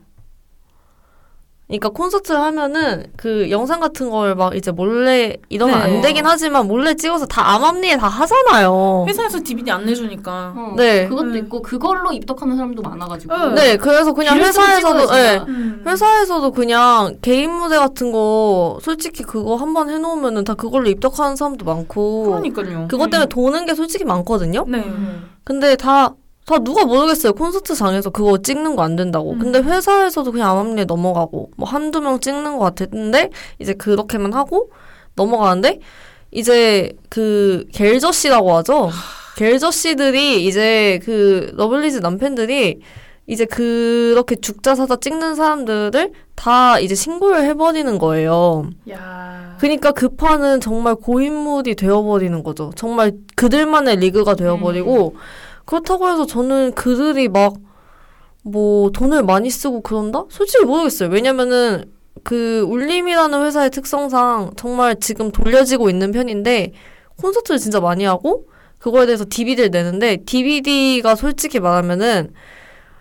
그러니까 콘서트를 하면은 그 영상 같은 걸 막 이제 몰래 이러면 네. 안 되긴 하지만 몰래 찍어서 다 암암리에 다 하잖아요. 회사에서 DVD 안 내주니까. 어, 네. 그것도 음. 있고 그걸로 입덕하는 사람도 많아가지고. 응. 네, 그래서 그냥 회사에서도 네. 음. 회사에서도 그냥 개인 무대 같은 거 솔직히 그거 한 번 해놓으면은 다 그걸로 입덕하는 사람도 많고 그러니까요. 그것 때문에 도는 게 솔직히 많거든요. 네. 음. 근데 다, 다 누가 모르겠어요. 콘서트장에서 그거 찍는 거 안 된다고. 음. 근데 회사에서도 그냥 암암리에 넘어가고, 뭐 한두 명 찍는 것 같았는데, 이제 그렇게만 하고 넘어가는데, 이제 그 개저씨라고 하죠? 개저씨들이 이제 그 러블리즈 남팬들이 이제 그렇게 죽자 사자 찍는 사람들을 다 이제 신고를 해버리는 거예요. 야. 그러니까 그 판은 정말 고인물이 되어버리는 거죠. 정말 그들만의 리그가 되어버리고 그렇다고 해서 저는 그들이 막 뭐 돈을 많이 쓰고 그런다? 솔직히 모르겠어요. 왜냐면은 그 울림이라는 회사의 특성상 정말 지금 돌려지고 있는 편인데 콘서트를 진짜 많이 하고 그거에 대해서 DVD를 내는데 DVD가 솔직히 말하면은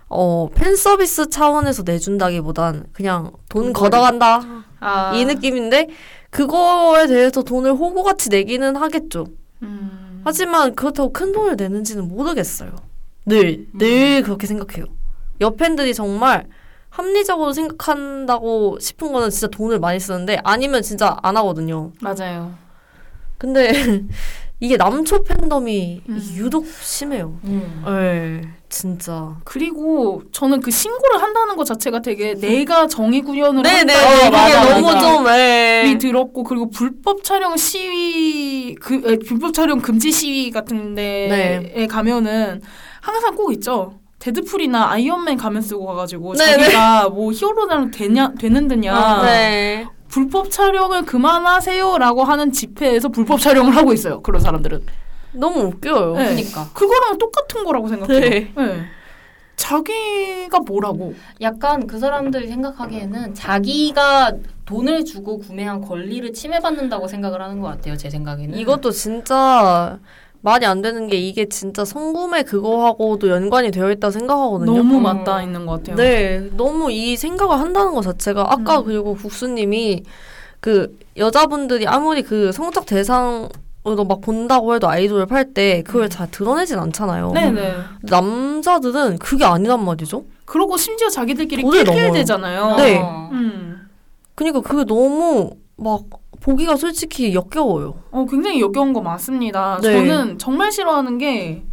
어, 팬 서비스 차원에서 내준다기보단 그냥 돈 걷어간다 아. 이 느낌인데 그거에 대해서 돈을 호구같이 내기는 하겠죠. 음. 하지만 그렇다고 큰 돈을 내는지는 모르겠어요. 늘, 늘 음. 그렇게 생각해요. 여팬들이 정말 합리적으로 생각한다고 싶은 거는 진짜 돈을 많이 쓰는데 아니면 진짜 안 하거든요. 맞아요. 근데 이게 남초 팬덤이 음. 유독 심해요. 음. 네, 진짜. 그리고 저는 그 신고를 한다는 것 자체가 되게 내가 정의 구현을 네네, 한다는 이게 맞아, 너무. 좀, 예. 이 들었고 그리고 불법 촬영 시위 그 에, 불법 촬영 금지 시위 같은 데에 네. 가면은 항상 꼭 있죠. 데드풀이나 아이언맨 가면 쓰고 가가지고 네, 자기가 뭐 히어로랑 되냐 되는 데냐 네. 불법 촬영을 그만하세요라고 하는 집회에서 불법 촬영을 하고 있어요. 그런 사람들은 너무 웃겨요. 네. 그러니까 그거랑 똑같은 거라고 생각해요. 네. 네. 자기가 뭐라고? 약간 그 사람들이 생각하기에는 자기가 돈을 주고 구매한 권리를 침해받는다고 생각을 하는 것 같아요. 제 생각에는 이것도 진짜 말이 안 되는 게 이게 진짜 성구매 그거하고도 연관이 되어 있다고 생각하거든요. 너무 어. 맞닿아 있는 것 같아요. 네, 너무 이 생각을 한다는 것 자체가 아까 음. 그리고 국수님이 그 여자분들이 아무리 그 성적 대상으로 막 본다고 해도 아이돌을 팔 때 그걸 잘 드러내진 않잖아요. 네네. 남자들은 그게 아니란 말이죠. 그러고 심지어 자기들끼리. 낄낄대잖아요. 네. 어. 음. 그러니까 그게 너무 막 보기가 솔직히 역겨워요. 어, 굉장히 역겨운 거 맞습니다. 네. 저는 정말 싫어하는 게,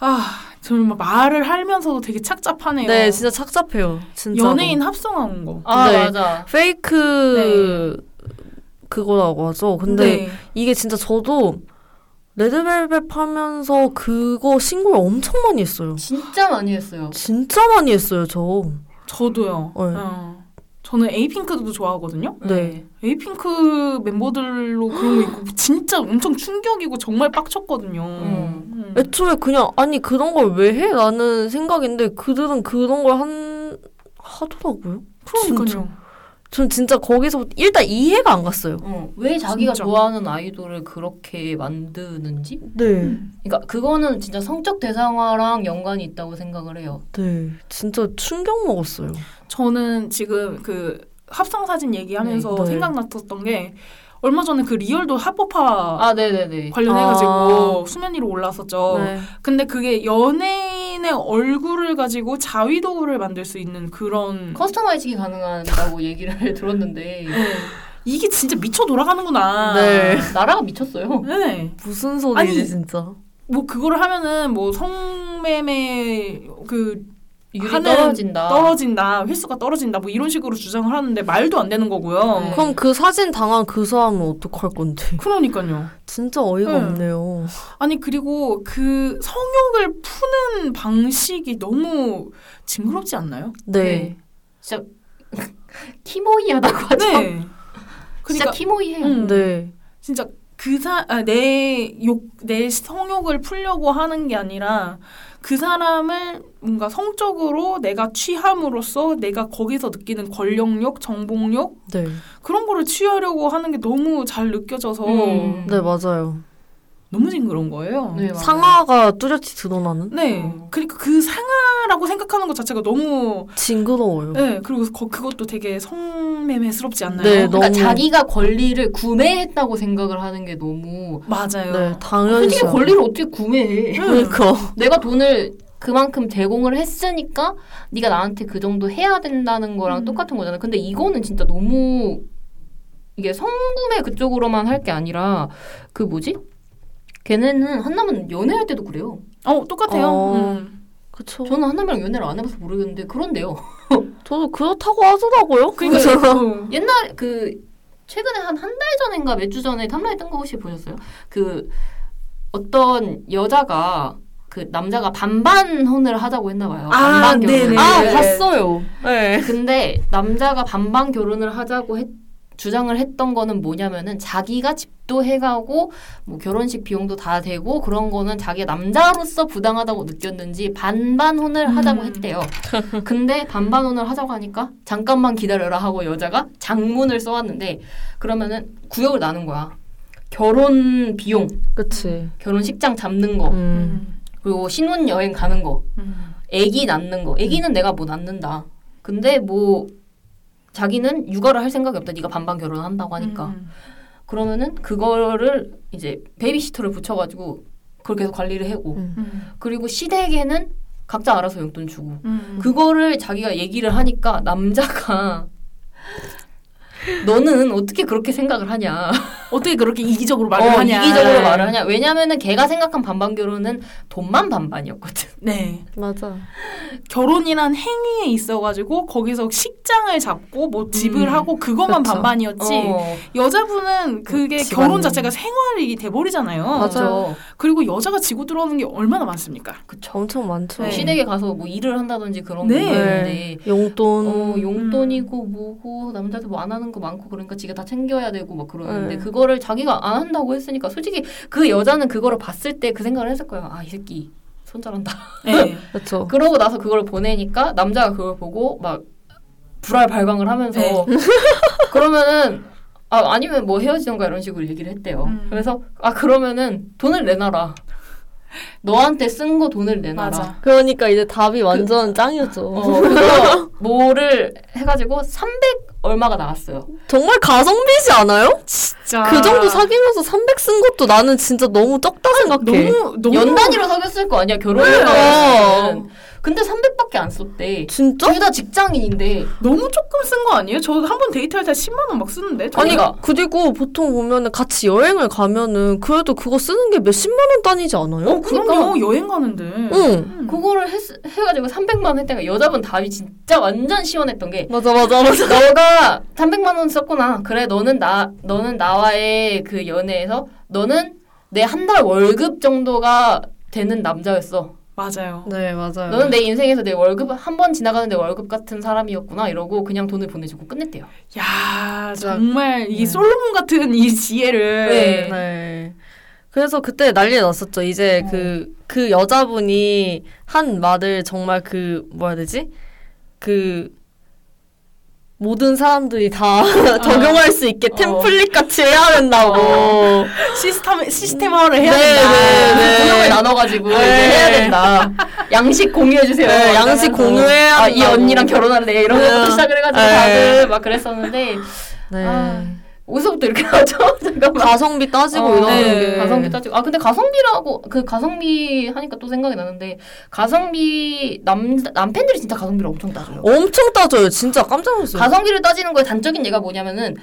아, 정말 말을 하면서도 되게 착잡하네요. 네, 진짜 착잡해요. 진짜. 연예인 합성한 거. 아 네. 맞아. 페이크 그거라고 하죠. 근데 네. 이게 진짜 저도 레드벨벳 하면서 그거 신고를 엄청 많이 했어요. 진짜 많이 했어요. 진짜 많이 했어요, 저. 저도요. 네. 어. 저는 에이핑크도 좋아하거든요. 네. 에이핑크 멤버들로 그런 거 있고 진짜 엄청 충격이고 정말 빡쳤거든요. 음. 음. 애초에 그냥 아니 그런 걸 왜 해? 라는 생각인데 그들은 그런 걸 한 하더라고요. 그러니까요. 진짜. 전 진짜 거기서 일단 이해가 안 갔어요. 어, 왜 자기가 진짜. 좋아하는 아이돌을 그렇게 만드는지? 네. 그러니까 그거는 진짜 성적 대상화랑 연관이 있다고 생각을 해요. 네. 진짜 충격 먹었어요. 저는 지금 그 합성 사진 얘기하면서 네. 생각났었던 게 얼마 전에 그 리얼도 합법화 아, 네네네. 관련해가지고 아. 수면 위로 올랐었죠. 네. 근데 그게 연예인의 얼굴을 가지고 자위 도구를 만들 수 있는 그런 커스터마이징이 가능하다고 얘기를 들었는데 네. 이게 진짜 미쳐 돌아가는구나. 네. 나라가 미쳤어요. 네. 무슨 소리지 아니, 진짜. 뭐 그거를 하면은 뭐 성매매 그 하는- 떨어진다. 떨어진다 횟수가 떨어진다 뭐 이런 식으로 주장을 하는데 말도 안 되는 거고요. 네. 그럼 그 사진 당한 그 사람은 어떡할 건데? 그러니까요. 진짜 어이가 네. 없네요. 아니 그리고 그 성욕을 푸는 방식이 너무 징그럽지 않나요? 네. 진짜 키모이하다고 하죠. 네. 진짜 그러니까 키모이해요. 음. 네. 진짜 그사내욕내 성욕을 풀려고 하는 게 아니라 그 사람을 뭔가 성적으로 내가 취함으로써 내가 거기서 느끼는 권력욕, 정복욕 네. 그런 거를 취하려고 하는 게 너무 잘 느껴져서 음. 네, 맞아요. 너무 징그러운 거예요. 네. 상아가 뚜렷이 드러나는? 네. 어. 그러니까 그 상하라고 생각하는 것 자체가 너무 징그러워요. 네. 그리고 거, 그것도 되게 성매매스럽지 않나요? 네, 그러니까 너무- 자기가 권리를 구매했다고 생각을 하는 게 너무 맞아요. 네, 당연히. 솔직히 권리를 어떻게 구매해? 그러니까. 내가 돈을 그만큼 제공을 했으니까 네가 나한테 그 정도 해야 된다는 거랑 음. 똑같은 거잖아. 근데 이거는 진짜 너무 이게 성구매 그쪽으로만 할 게 아니라 그 뭐지? 걔네는 한남은 연애할 때도 그래요. 어 똑같아요. 어. 음. 그쵸. 저는 한남이랑 연애를 안 해봐서 모르겠는데 그런데요. 저도 그렇다고 하더라고요. 그러니까. 어. 옛날 그 최근에 한 한 달 전인가 몇 주 전에 탐라에 뜬 거 혹시 보셨어요? 그 어떤 여자가 그 남자가 반반 혼을 하자고 했나 봐요. 아, 반반 결혼. 네네. 아, 네. 봤어요. 네. 근데 남자가 반반 결혼을 하자고 했, 주장을 했던 거는 뭐냐면은 자기가 집도 해가고 뭐 결혼식 비용도 다 되고 그런 거는 자기가 남자로서 부당하다고 느꼈는지 반반혼을 음. 하자고 했대요. 근데 반반혼을 하자고 하니까 잠깐만 기다려라 하고 여자가 장문을 써왔는데 그러면은 구역을 나눈 거야. 결혼 비용, 그치. 결혼식장 잡는 거, 음. 그리고 신혼 여행 가는 거, 음. 아기 낳는 거. 아기는 내가 뭐 낳는다. 근데 뭐 자기는 육아를 할 생각이 없다. 네가 반반 결혼한다고 하니까. 음. 그러면은 그거를 이제 베이비시터를 붙여가지고 그걸 계속 관리를 하고 음. 음. 그리고 시댁에는 각자 알아서 용돈 주고 음. 그거를 자기가 얘기를 하니까 남자가 너는 어떻게 그렇게 생각을 하냐 어떻게 그렇게 이기적으로 말을 어, 하냐. 이기적으로 말을 하냐 왜냐면은 걔가 생각한 반반 결혼은 돈만 반반이었거든 네. 맞아. 결혼이란 행위에 있어가지고 거기서 식장을 잡고 뭐 집을 음. 하고 그것만 그쵸. 반반이었지. 어, 여자분은 그게 집안. 결혼 자체가 생활이 돼버리잖아요. 맞죠 그리고 여자가 지고 들어오는 게 얼마나 많습니까? 그쵸 엄청 많죠. 네. 시댁에 가서 뭐 일을 한다든지 그런 네. 게 있는데 용돈. 어, 용돈이고 뭐고 남자들 뭐 안 하는 거 많고 그러니까 지가 다 챙겨야 되고 막 그러는데 네. 그거를 자기가 안 한다고 했으니까 솔직히 그 여자는 그거를 봤을 때 그 생각을 했을 거예요. 아 이 새끼 손절한다. 네. 그렇죠. 그러고 나서 그걸 보내니까 남자가 그걸 보고 막 불알 발광을 하면서 네. 그러면은 아 아니면 뭐 헤어지던가 이런 식으로 얘기를 했대요. 음. 그래서 아 그러면은 돈을 내놔라. 너한테 쓴 거 돈을 내놔라. 맞아. 그러니까 이제 답이 완전 짱이었죠. 어, 뭐를 해가지고 300 얼마가 나왔어요. 정말 가성비지 않아요? 진짜. 그 정도 사귀면서 300 쓴 것도 나는 진짜 너무 적다 생각해. 너무 너무 연 단위로 사귀었을 거 아니야 네. 결혼했다는 근데 300밖에 안 썼대 진짜? 둘 다 직장인인데 너무 조금 쓴 거 아니에요? 저 한 번 데이트할 때 10만 원 막 쓰는데. 아니 그러니까. 그리고 보통 보면은 같이 여행을 가면은 그래도 그거 쓰는 게 몇십만 원 단위지 않아요? 어, 그럼요. 여행 가는데. 응. 음. 그거를 했, 해가지고 300만 원 했다가 여자분 답이 진짜 완전 시원했던 게 맞아 맞아 맞아. 너가 300만 원 썼구나 그래 너는 나 너는 나와의 그 연애에서 너는 내 한 달 월급 정도가 되는 남자였어 맞아요. 네 맞아요. 너는 내 인생에서 내 월급 한 번 지나가는 내 월급 같은 사람이었구나 이러고 그냥 돈을 보내주고 끝냈대요 야. 정말 이 네. 솔로몬 같은 이 지혜를. 네. 네. 그래서 그때 난리 났었죠. 이제 어. 그, 그 여자분이 한 말을 정말 그, 뭐라 해야 되지? 그, 모든 사람들이 다 적용할 수 있게 어. 템플릿 같이 해야 된다고. 시스템 시스템화를 해야 네, 된다. 네, 네. 구역을 나눠가지고 네. 해야 된다. 양식 공유해 주세요. 네, 양식. 공유해야 아, 이. 언니랑 결혼할래. 이런 네. 것부터 시작을 해가지고 네. 다들 막 그랬었는데 네. 아, 어디서부터 이렇게 하죠? 잠깐만. 가성비 따지고 어, 이러는 네, 게. 가성비 따지고 아 근데 가성비라고 그 가성비 하니까 또 생각이 나는데 가성비 남 남편들이 진짜 가성비를 엄청 따져요. 엄청 따져요. 진짜 깜짝 놀랐어요. 가성비를 따지는 거에 단적인 예가 뭐냐면은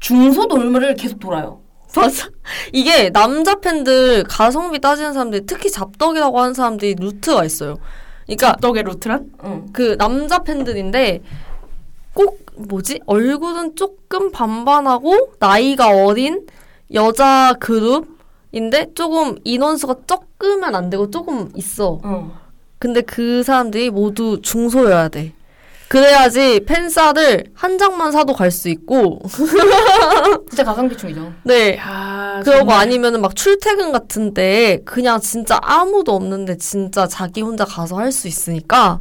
중소 돌물을 계속 돌아요. 맞아. 이게 남자 팬들 가성비 따지는 사람들이 특히 잡덕이라고 하는 사람들이 루트가 있어요. 그러니까 떡의 루트란? 응. 그 남자 팬들인데 꼭 뭐지 얼굴은 조금 반반하고 나이가 어린 여자 그룹인데 조금 인원수가 적으면 안 되고 조금 있어. 어. 근데 그 사람들이 모두 중소여야 돼. 그래야지 팬싸를 한 장만 사도 갈 수 있고 진짜 가성비충이죠. 네야 그러고 정말. 아니면은 막 출퇴근 같은데 그냥 진짜 아무도 없는데 진짜 자기 혼자 가서 할 수 있으니까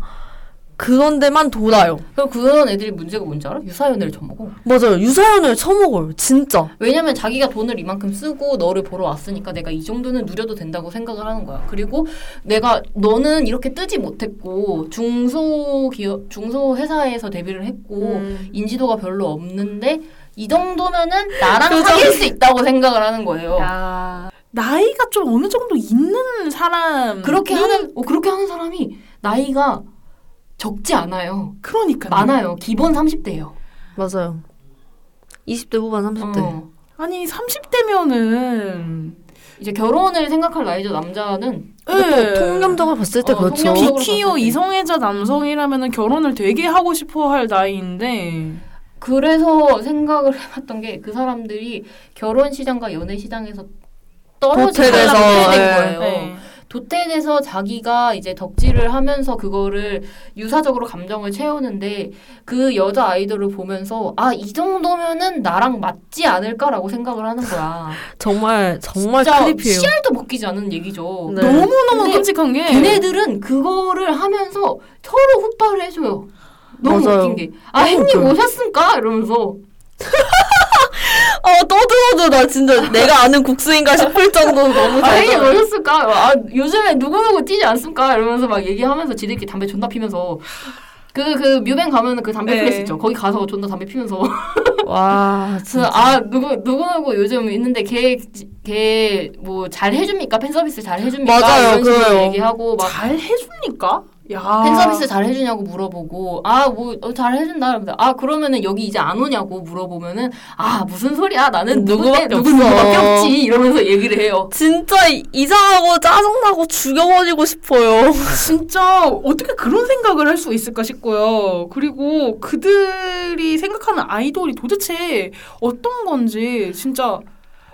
그런 데만 돌아요. 그런 애들이 문제가 뭔지 알아? 유사연애를 처먹어. 맞아요. 유사연을 처먹어요. 진짜. 왜냐면 자기가 돈을 이만큼 쓰고 너를 보러 왔으니까 내가 이 정도는 누려도 된다고 생각을 하는 거야. 그리고 내가 너는 이렇게 뜨지 못했고 중소 기업 중소 회사에서 데뷔를 했고 음. 인지도가 별로 없는데 이 정도면은 나랑. 사귈 수 있다고 생각을 하는 거예요. 야 나이가 좀 어느 정도 있는 사람 그렇게 하는 어, 그렇게 하는 사람이 나이가 적지 않아요. 그러니까 많아요. 기본 30대예요. 맞아요. 20대 후반 30대. 어. 아니 30대면은 이제 결혼을 생각할 나이죠. 남자는 예. 통념적으로 봤을 때 어, 그렇죠. 때. 이성애자 남성이라면은 결혼을 되게 하고 싶어 할 나이인데 그래서 생각을 해봤던 게 그 사람들이 결혼 시장과 연애 시장에서 사람이 된 예. 거예요. 네. 도태돼서 자기가 이제 덕질을 하면서 그거를 유사적으로 감정을 채우는데 그 여자 아이돌을 보면서 아 이 정도면은 나랑 맞지 않을까라고 생각을 하는 거야. 정말 정말 크리피해요. 씨알도 먹히지 않은 얘기죠. 네. 너무 너무 근데 끔찍한 게 걔네들은 그거를 하면서 서로 후빠를 해줘요. 너무 맞아요. 웃긴 게. 아, 너무 햇님 웃겨요. 오셨습니까? 이러면서. 어 떠들어도 나 진짜 내가 아는 국수인가 싶을 정도로 너무 아, 떠요. 오셨을까? 아, 요즘에 누구누구 뛰지 않습니까? 이러면서 막 얘기하면서 지들끼리 담배 존나 피면서. 그, 그, 뮤뱅 가면은 그 담배 네. place 있죠. 거기 가서 존나 담배 피면서. 와 진짜 아, 누구, 누구누구 요즘 있는데 걔, 걔, 뭐, 잘 해줍니까? 팬 서비스 잘 해줍니까? 맞아요, 이런 식으로 그래요. 얘기하고, 막, 잘 해줍니까? 야. 팬 서비스 잘 해주냐고 물어보고 아뭐잘 해준다 이러면서 아 그러면은 여기 이제 안 오냐고 물어보면은 아 무슨 소리야 나는 누구밖에 누구 없어. 누구밖에 없지 이러면서 얘기를 해요. 진짜 이- 이상하고 짜증나고 죽여버리고 싶어요. 진짜 어떻게 그런 생각을 할 수 있을까 싶고요. 그리고 그들이 생각하는 아이돌이 도대체 어떤 건지 진짜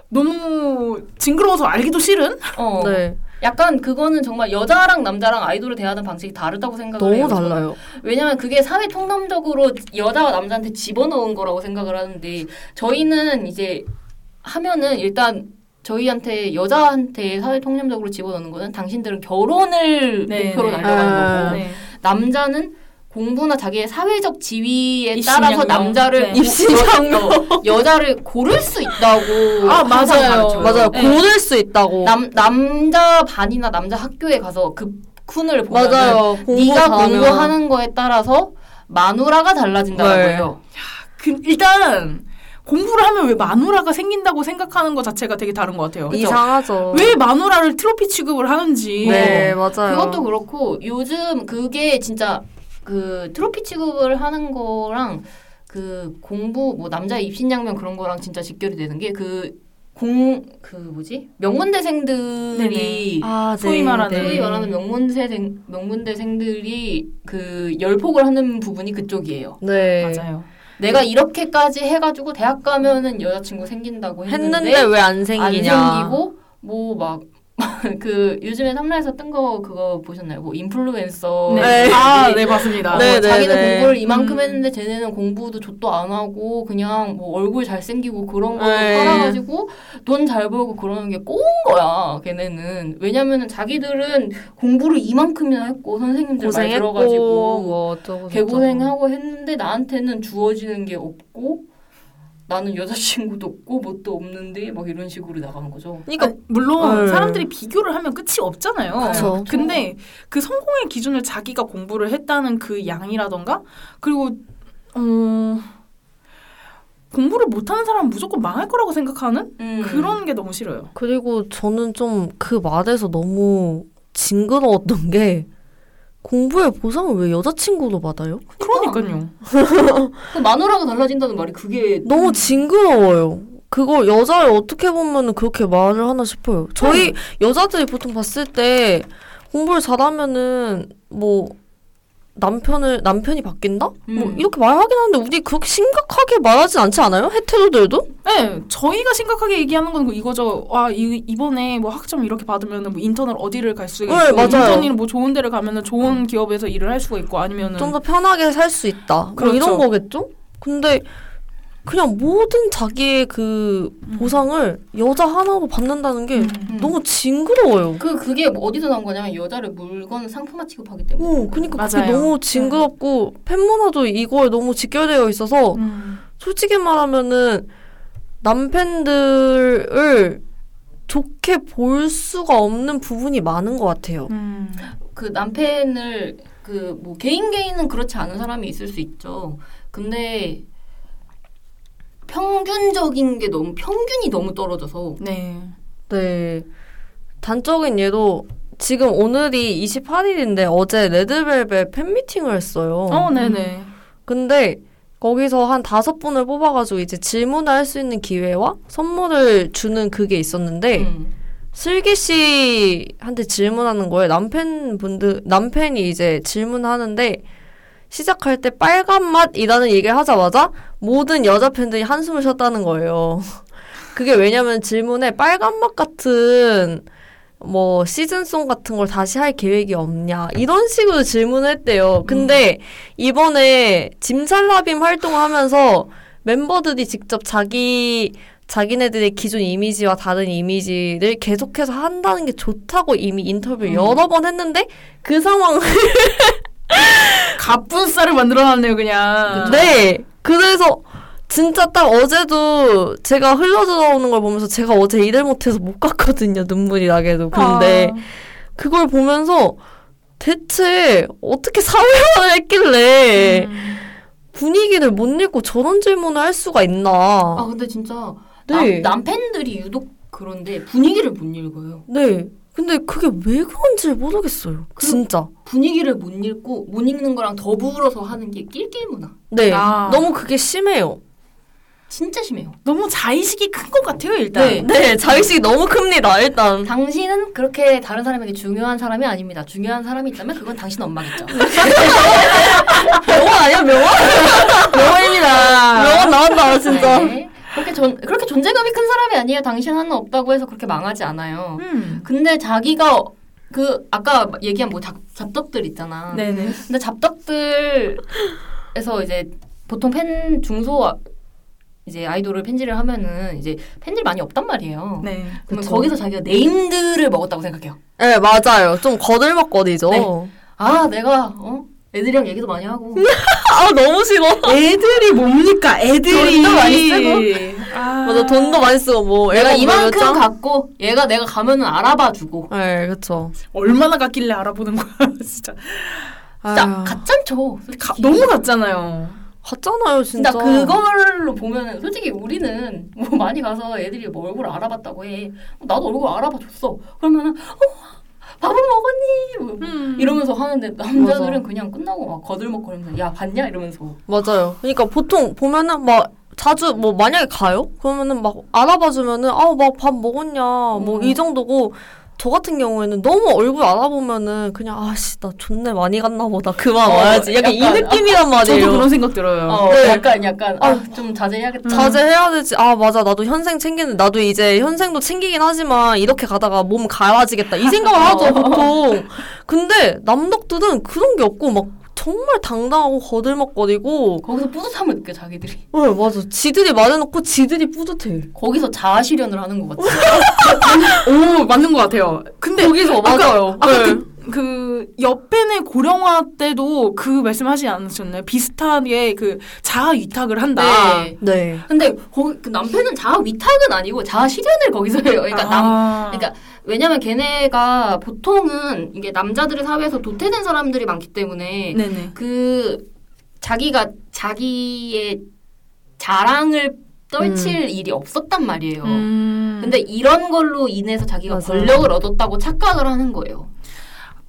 너무 징그러워서 알기도 싫은? 어 네 약간 그거는 정말 여자랑 남자랑 아이돌을 대하는 방식이 다르다고 생각을 해요. 너무. 달라요. 왜냐면 그게 사회 통념적으로 여자와 남자한테 집어넣은 거라고 생각을 하는데 저희는 이제 하면은 일단 저희한테 여자한테 사회 통념적으로 집어넣는 거는 당신들은 결혼을 네, 목표로 네. 달려가는 아, 거고 네. 남자는 공부나 자기의 사회적 지위에. 따라서 남자를 네. 고- 입신양명. 여, 여자를 고를 수 있다고 아, 맞아요. 맞아요. 네. 고를 수 있다고. 남 남자 반이나 남자 학교에 가서 그 쿤을 보면 맞아요. 공부 네가. 공부하는 거에 따라서 마누라가 달라진다고 네. 해요. 그, 일단 공부를 하면 왜 마누라가 생긴다고 생각하는 것 자체가 되게 다른 것 같아요. 이상하죠. 왜 마누라를 트로피 취급을 하는지. 네 맞아요. 그것도 그렇고 요즘 그게 진짜 그 트로피 취급을 하는 거랑 그 공부 뭐 남자 입신양명 그런 거랑 진짜 직결이 되는 게그 공 그 뭐지 명문대생들이 아, 소위 말하는 소위 네. 말하는 명문대생 명문대생들이 그 열폭을 하는 부분이 그쪽이에요. 네. 맞아요. 내가 이렇게까지 해 가지고 대학 가면은 여자친구 생긴다고 했는데, 했는데 왜안안 생기냐? 생기고 뭐 막 그 요즘에 삼라에서 뜬 거 그거 보셨나요? 뭐 인플루엔서 네. 네. 아, 네, 맞습니다. 어, 네, 네, 자기는 네. 공부를 이만큼 음. 했는데 쟤네는 공부도 좆도 안 하고 그냥 뭐 얼굴 잘생기고 그런 거 네. 팔아가지고 돈 잘 벌고 그러는 게 꼬운 거야 걔네는 왜냐면은 자기들은 공부를 이만큼이나 했고 선생님들 말 고생했고 들어가지고 뭐 개고생하고 했는데 나한테는 주어지는 게 없고 나는 여자친구도 없고 뭣도 없는데 막 이런 식으로 나가는 거죠. 그러니까 아, 물론 네. 사람들이 비교를 하면 끝이 없잖아요. 그쵸. 근데 그 성공의 기준을 자기가 공부를 했다는 그 양이라던가 그리고 어 공부를 못하는 사람은 무조건 망할 거라고 생각하는 음. 그런 게 너무 싫어요. 그리고 저는 좀 그 말에서 너무 징그러웠던 게 공부의 보상을 왜 여자친구로 받아요? 그러니까요. 그 마누라가 달라진다는 말이 그게 너무 징그러워요. 그걸 여자를 어떻게 보면 그렇게 말을 하나 싶어요. 저희 여자들이 보통 봤을 때 공부를 잘하면은 뭐 남편을 남편이 바뀐다? 뭐 음. 이렇게 말하긴 하는데 우리 그렇게 심각하게 말하진 않지 않아요? 헤테로들도? 네, 저희가 심각하게 얘기하는 건 이거죠. 아, 이, 이번에 뭐 학점 이렇게 받으면은 뭐 인턴을 어디를 갈 수가 네, 있고, 맞아요. 인턴이는 뭐 좋은 데를 가면은 좋은 기업에서 일을 할 수가 있고, 아니면은 좀 더 편하게 살 수 있다. 뭐 그렇죠. 이런 거겠죠? 근데 그냥 모든 자기의 그 보상을 여자 하나로 받는다는 게 음. 너무 징그러워요. 그 그게 뭐 어디서 나온 거냐면 여자를 물건 상품화 취급하기 때문에. 어, 그니까 그게 맞아요. 너무 징그럽고 팬문화도 이거에 너무 직결되어 있어서 음. 솔직히 말하면은 남팬들을 좋게 볼 수가 없는 부분이 많은 것 같아요. 음. 그 남편을 그 뭐 개인 개인은 그렇지 않은 사람이 있을 수 있죠. 근데 평균적인 게 너무 평균이 너무 떨어져서 네. 네. 단적인 예로 지금 오늘이 28일인데 어제 레드벨벳 팬미팅을 했어요. 어, 네네. 근데 거기서 한 다섯 분을 뽑아가지고 이제 질문을 할 수 있는 기회와 선물을 주는 그게 있었는데 음. 슬기 씨한테 질문하는 거에 남편 분들 남편이 이제 질문하는데 시작할 때 빨간 맛이라는 얘기를 하자마자 모든 여자 팬들이 한숨을 쉬었다는 거예요. 그게 왜냐면 질문에 빨간 맛 같은 뭐 시즌송 같은 걸 다시 할 계획이 없냐 이런 식으로 질문을 했대요. 근데 이번에 짐살라빔 활동을 하면서 멤버들이 직접 자기 자기네들의 기존 이미지와 다른 이미지를 계속해서 한다는 게 좋다고 이미 인터뷰 를 여러 번 했는데 그 상황 갑분싸를 만들어놨네요 그냥. 네. 그래서 진짜 딱 어제도 제가 흘러 들어오는 걸 보면서 제가 어제 일을 못해서 못 갔거든요. 눈물이 나게도. 근데 아. 그걸 보면서 대체 어떻게 사회화를 했길래 음. 분위기를 못 읽고 저런 질문을 할 수가 아 있나. 근데 진짜 네. 남, 남팬들이 유독 그런데 분위기를 못 읽어요. 네. 근데 그게 왜 그런지 모르겠어요. 그- 진짜. 분위기를 못 읽고 못 읽는 거랑 더불어서 하는 게 낄낄 문화. 네. 아. 너무 그게 심해요. 진짜 심해요. 너무 자의식이 큰 것 같아요 일단. 네. 네. 자의식이 너무 큽니다. 일단. 당신은 그렇게 다른 사람에게 중요한 사람이 아닙니다. 중요한 사람이 있다면 그건 당신 엄마겠죠. 명언 아니야, 명언? 명언입니다. 명언 나온다, 진짜. 네. 그렇게 존 그렇게 존재감이 큰 사람이 아니에요. 당신 하나 없다고 해서 그렇게 망하지 않아요. 음. 근데 자기가 그 아까 얘기한 뭐 잡, 잡덕들 있잖아. 네네. 근데 잡덕들에서 이제 보통 팬 중소 아- 이제 아이돌을 팬질을 하면은 이제 팬들 많이 없단 말이에요. 네. 그러면 그쵸. 거기서 자기가 네임들을 먹었다고 생각해요. 네, 맞아요. 좀 거들먹거리죠. 네. 아 내가 어 애들이랑 얘기도 많이 하고 아, 너무 싫어. 애들이 뭡니까? 애들이 돈도 많이 쓰고. 아. 맞아, 돈도 많이 쓰고, 뭐. 내가 앨범 이만큼 몇장? 갖고 얘가 내가 가면은 알아봐주고 네, 그쵸. 얼마나 갔길래 알아보는 거야 진짜. 진짜 아유, 가짠죠. 가. 너무 같잖아요. 갔잖아요, 진짜. 진짜 그걸로 보면은 솔직히 우리는 뭐 많이 가서 애들이 뭐 얼굴 알아봤다고 해. 나도 얼굴 알아봐줬어. 그러면은 어 밥은 먹었니? 뭐 음. 이러면서 하는데 남자들은 맞아. 그냥 끝나고 막 거들먹거리면서 야 봤냐 이러면서 맞아요. 그러니까 보통 보면은 막 자주 뭐 만약에 가요? 그러면은 막 알아봐 주면은 아우 막 밥 먹었냐 뭐 음. 이 정도고 저 같은 경우에는 너무 얼굴 알아보면은 그냥 아씨 나 존내 많이 갔나 보다 그만 어, 와야지 약간, 이 약간, 느낌이란 말이에요. 저도 그런 생각 들어요. 어 네. 약간 약간 아. 아 좀 자제해야겠다. 자제해야 되지. 아 맞아 나도 현생 챙기는 나도 이제 현생도 챙기긴 하지만 이렇게 가다가 몸 갈아지겠다 이 생각을 하죠 보통. 근데 남덕들은 그런 게 없고 막 정말 당당하고 거들먹거리고. 거기서 뿌듯함을 느껴 자기들이. 네 맞아. 지들이 말해놓고 지들이 뿌듯해. 거기서 자아 실현을 하는 것 같아. 오 맞는 것 같아요. 근데 거기서 아까- 맞아요. 아까 네. 그, 그 옆밴의 고령화 때도 그 말씀하시지 않으셨나요? 비슷하게 그 자아 위탁을 한다. 네. 네. 근데 거기 그 남편은 자아 위탁은 아니고 자아 실현을 거기서 해요. 그러니까 남 아. 그러니까 왜냐면 걔네가 보통은 이게 남자들의 사회에서 도태된 사람들이 많기 때문에 네네. 그 자기가 자기의 자랑을 떨칠 일이 없었단 말이에요. 음. 근데 이런 걸로 인해서 자기가 맞아요. 권력을 얻었다고 착각을 하는 거예요.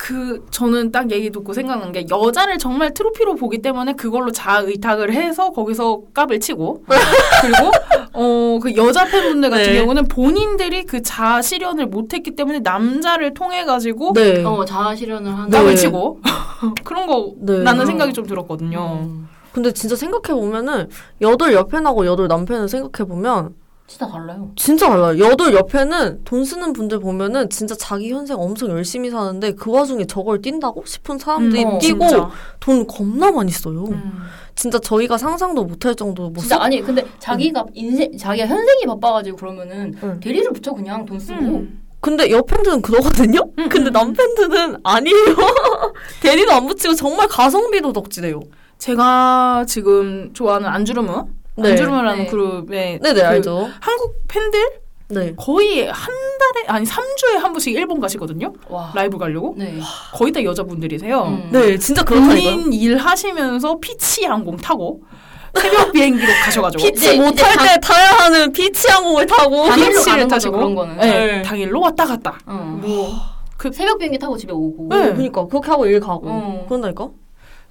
그 저는 딱 얘기 듣고 생각난 게 여자를 정말 트로피로 보기 때문에 그걸로 자아 의탁을 해서 거기서 깝을 치고 그리고 어 그 여자 팬분들 같은 네. 경우는 본인들이 그 자아 실현을 못했기 때문에 남자를 통해 가지고 네. 어 자아 실현을 하는 네. 깝을 치고 그런 거 네. 나는 생각이 좀 들었거든요. 음, 근데 진짜 생각해 보면은 여덟 옆에나고 여덟 남편을 생각해 보면 진짜 달라요. 진짜 달라요. 여덟 옆에는 돈 쓰는 분들 보면은 진짜 자기 현생 엄청 열심히 사는데 그 와중에 저걸 뛴다고 싶은 사람들이 음, 어, 뛰고 진짜. 돈 겁나 많이 써요. 음. 진짜 저희가 상상도 못할 정도로 뭐 진짜 써- 아니 근데 자기가 인생 자기가 현생이 바빠가지고 그러면은 응. 대리를 붙여 그냥 돈 쓰고 음. 근데 옆 팬들은 그러거든요. 음, 근데 음. 남팬들은 아니에요. 대리도 안 붙이고 정말 가성비도 덕지대요. 제가 지금 좋아하는 안주르무 네. 안주르무라는 네. 그룹의 네네 그 알죠. 한국 팬들 네. 거의 한 달에 아니 3주에 한 번씩 일본 가시거든요. 와. 라이브 가려고. 네. 거의 다 여자분들이세요. 음. 네, 진짜 그렇다니까요. 본인 일 하시면서 피치 항공 타고 새벽 비행기로 가셔가지고 피치 이제- 못할 때 타야 하는 피치 항공을 타고 당일로 피치를 타시고 그런 거는. 네, 네. 당일로 왔다 갔다. 어. 뭐 그 새벽 비행기 타고 집에 오고. 네. 그러니까 그렇게 하고 일 가고 어. 그런다니까.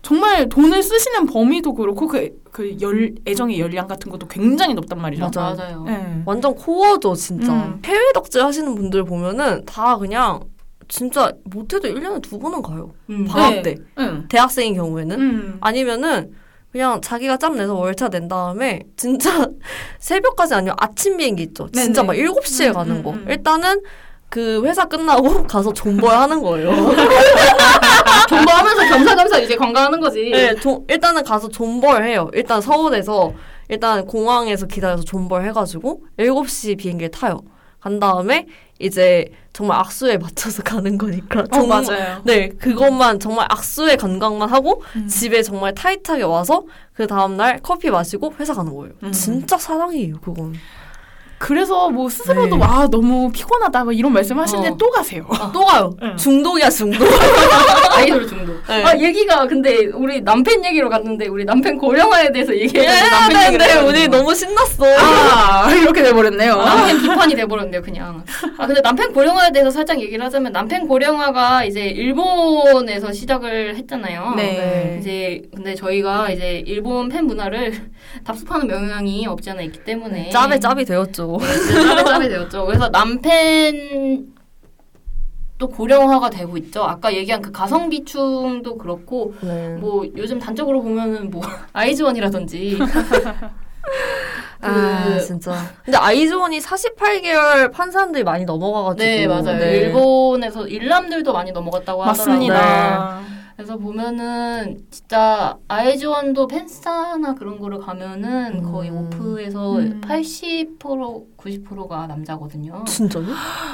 정말 돈을 쓰시는 범위도 그렇고 그 그 열 애정의 열량 같은 것도 굉장히 높단 말이죠. 맞아. 맞아요. 네. 완전 core죠, 진짜. 음. 해외 덕질 하시는 분들 보면은 다 그냥 진짜 못해도 1년에 두 번은 가요. 음. 방학 네. 때. 응. 대학생인 경우에는. 음. 아니면은 그냥 자기가 짬 내서 월차 낸 다음에 진짜 새벽까지 아니면 아침 비행기 있죠. 진짜 네네. 막 7시에 음, 가는 음, 거. 음. 일단은 그 회사 끝나고 가서 존벌 하는 거예요. 존버하면서 겸사겸사 이제 관광하는 거지. 네, 조- 일단은 가서 존벌 해요. 일단 서울에서 일단 공항에서 기다려서 존벌 해가지고 7시 비행기를 타요. 간 다음에 이제 정말 악수에 맞춰서 가는 거니까. 어, 정- 맞아요. 네, 그것만 정말 악수의 관광만 하고 음. 집에 정말 타이트하게 와서 그 다음날 커피 마시고 회사 가는 거예요. 음. 진짜 사랑이에요, 그건. 그래서 뭐 스스로도 네. 와 너무 피곤하다 막 이런 말씀하시는데 어. 또 가세요. 또 가요. 응. 중독이야, 중독. 아이돌 중독. 네. 아 얘기가 근데 우리 남편 얘기로 갔는데 우리 남편 고령화에 대해서 얘기해야 해야 남편 얘기를 되는데 해가지고. 우리 너무 신났어. 아 이렇게 돼버렸네요. 남편 비판이 돼버렸네요 그냥. 아 근데 남편 고령화에 대해서 살짝 얘기를 하자면 남편 고령화가 이제 일본에서 시작을 했잖아요. 네. 이제 근데 저희가 이제 일본 팬 문화를 답습하는 영향이 없지 않아 있기 때문에 짭에 짭이 되었죠. 짭에 짭이 되었죠. 그래서 남편 또 고령화가 되고 있죠. 아까 얘기한 그 가성비충도 그렇고 네. 뭐 요즘 단적으로 보면은 뭐 아이즈원이라든지 아 그- 진짜. 근데 아이즈원이 48개월 판 사람들이 많이 넘어가가지고. 네 맞아요. 네. 일본에서 일남들도 많이 넘어갔다고 하더라고요. 맞습니다. 그래서 보면은 진짜 아이즈원도 팬싸나 그런 거를 가면은 음. 거의 오프에서 음. 80% 90%가 남자거든요. 진짜요?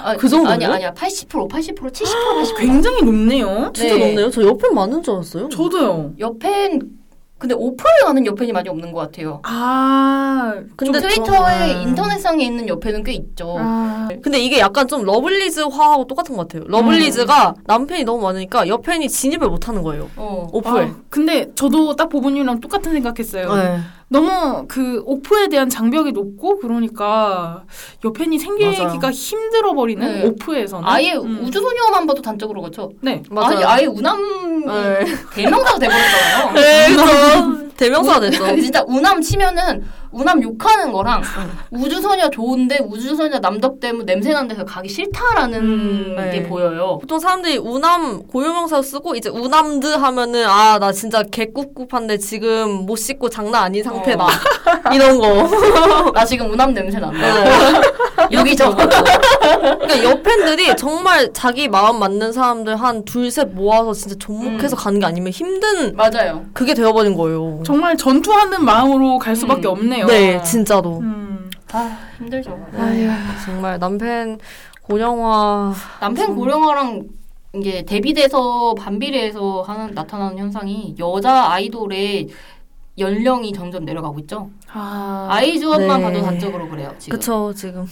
아, 그 정도예요? 아니 아니야 80% 80% 70% 80% 굉장히 높네요. 진짜 네. 높네요. 저 옆에 많은 줄 알았어요. 저도요. 옆엔 근데 오픈을 하는 옆엔이 많이 없는 것 같아요. 아 근데 좀 트위터에 저- 인터넷상에 있는 옆에는 꽤 있죠. 아, 근데 이게 약간 좀 러블리즈화하고 똑같은 것 같아요. 러블리즈가 남편이 너무 많으니까 옆편이 진입을 못 하는 거예요. 어. 오프에. 아, 근데 저도 딱 보분이랑 똑같은 생각했어요. 네. 너무 그 오프에 대한 장벽이 높고 그러니까 옆팬이 생기기가 맞아요. 힘들어 버리는 네. 오프에서는 아예 음. 우주소녀만 봐도 단적으로 그렇죠. 네 맞아요. 아니 아예 우남 네. 대명사가 돼버렸잖아요. 네, 그죠. 대명사가 됐죠. 진짜 우남 치면은 우남 욕하는 거랑 우주소녀 좋은데 우주소녀 남덕되면 냄새 나는 데서 가기 싫다라는 음, 게 네. 보여요. 보통 사람들이 우남 고유명사 쓰고 이제 우남드 하면은 아 나 진짜 개꿉꿉한데 지금 못 씻고 장난 아닌 상태다 이런 거. 나 지금 우남 냄새 난다. 네. 여기저기. 그러니까 옆 팬들이 정말 자기 마음 맞는 사람들 한 둘 셋 모아서 진짜 접목해서 가는 게 아니면 힘든 맞아요. 그게 되어버린 거예요. 정말 전투하는 마음으로 갈 수밖에 음. 없네 요. 네, 진짜로. 음. 아 힘들죠. 아휴, 정말 남편 고령화 남편 고령화랑 이게 데뷔돼서 반비례해서 하는 나타나는 현상이 여자 아이돌의 연령이 점점 내려가고 있죠. 아, 아이즈원만 네. 봐도 단적으로 그래요. 지금. 그쵸 지금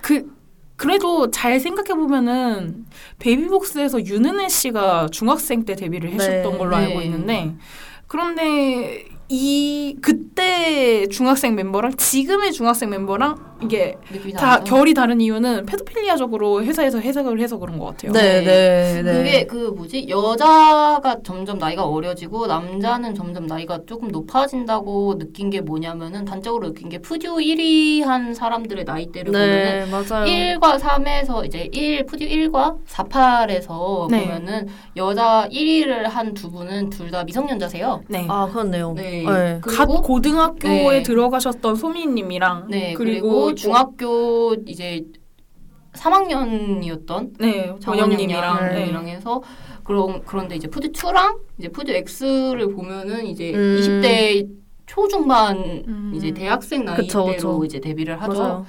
그 그래도 잘 생각해 보면은 베이비복스에서 윤은혜 씨가 중학생 때 데뷔를 했었던 네. 걸로 네. 알고 있는데 그런데 이 그때 중학생 멤버랑 지금의 중학생 멤버랑 이게 다 다르죠? 결이 다른 이유는 페도필리아적으로 회사에서 해석을 해서 그런 것 같아요. 네, 네, 네. 그게 그 뭐지 여자가 점점 나이가 어려지고 남자는 점점 나이가 조금 높아진다고 느낀 게 뭐냐면은 단적으로 느낀 게 푸듀 1위 한 사람들의 나이대를 보면은 네, 맞아요. 1과 3에서 이제 1 푸듀 1과 48에서 네. 보면은 여자 1위를 한 두 분은 둘 다 미성년자세요. 네. 아, 그렇네요. 네. 네. 갓 그리고 고등학교에 네. 들어가셨던 소미님이랑 네 그리고, 그리고, 중학교 이제 3학년이었던 네 원영님이랑 네. 이랑 해서 그런 그런데 이제 프듀 2랑 이제 프듀 X를 보면은 이제 음. 20대 초중반 음. 이제 대학생 그쵸, 나이대로 그쵸. 이제 데뷔를 하죠. 맞아요.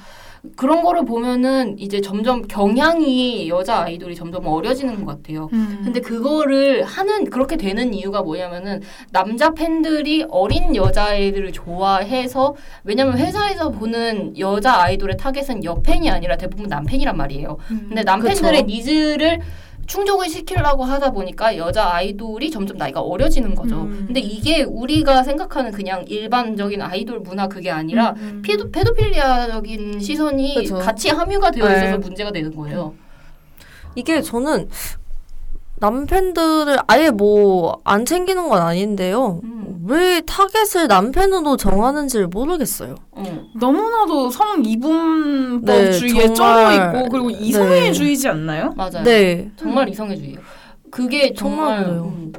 그런 거를 보면은 이제 점점 경향이 여자 아이돌이 점점 어려지는 것 같아요. 음. 근데 그거를 하는 그렇게 되는 이유가 뭐냐면은 남자 팬들이 어린 여자아이들을 좋아해서 왜냐면 회사에서 보는 여자 아이돌의 타겟은 여팬이 아니라 대부분 남팬이란 말이에요. 음. 근데 남팬들의 그쵸. needs를 충족을 시키려고 하다 보니까 여자 아이돌이 점점 나이가 어려지는 거죠. 음. 근데 이게 우리가 생각하는 그냥 일반적인 아이돌 문화 그게 아니라 음. pedo, pedophilia적인 시선이 그쵸. 같이 함유가 되어 있어서 네. 문제가 되는 거예요. 이게 저는 남팬들을 아예 뭐 안 챙기는 건 아닌데요. 음. 왜 타겟을 남팬으로 정하는지를 모르겠어요. 어. 너무나도 성이분법주의에 네, 쩔어. 있고 그리고 네. 이성애주의지 않나요? 맞아요. 네. 정말 이성애주의예요. 그게 정말. 음,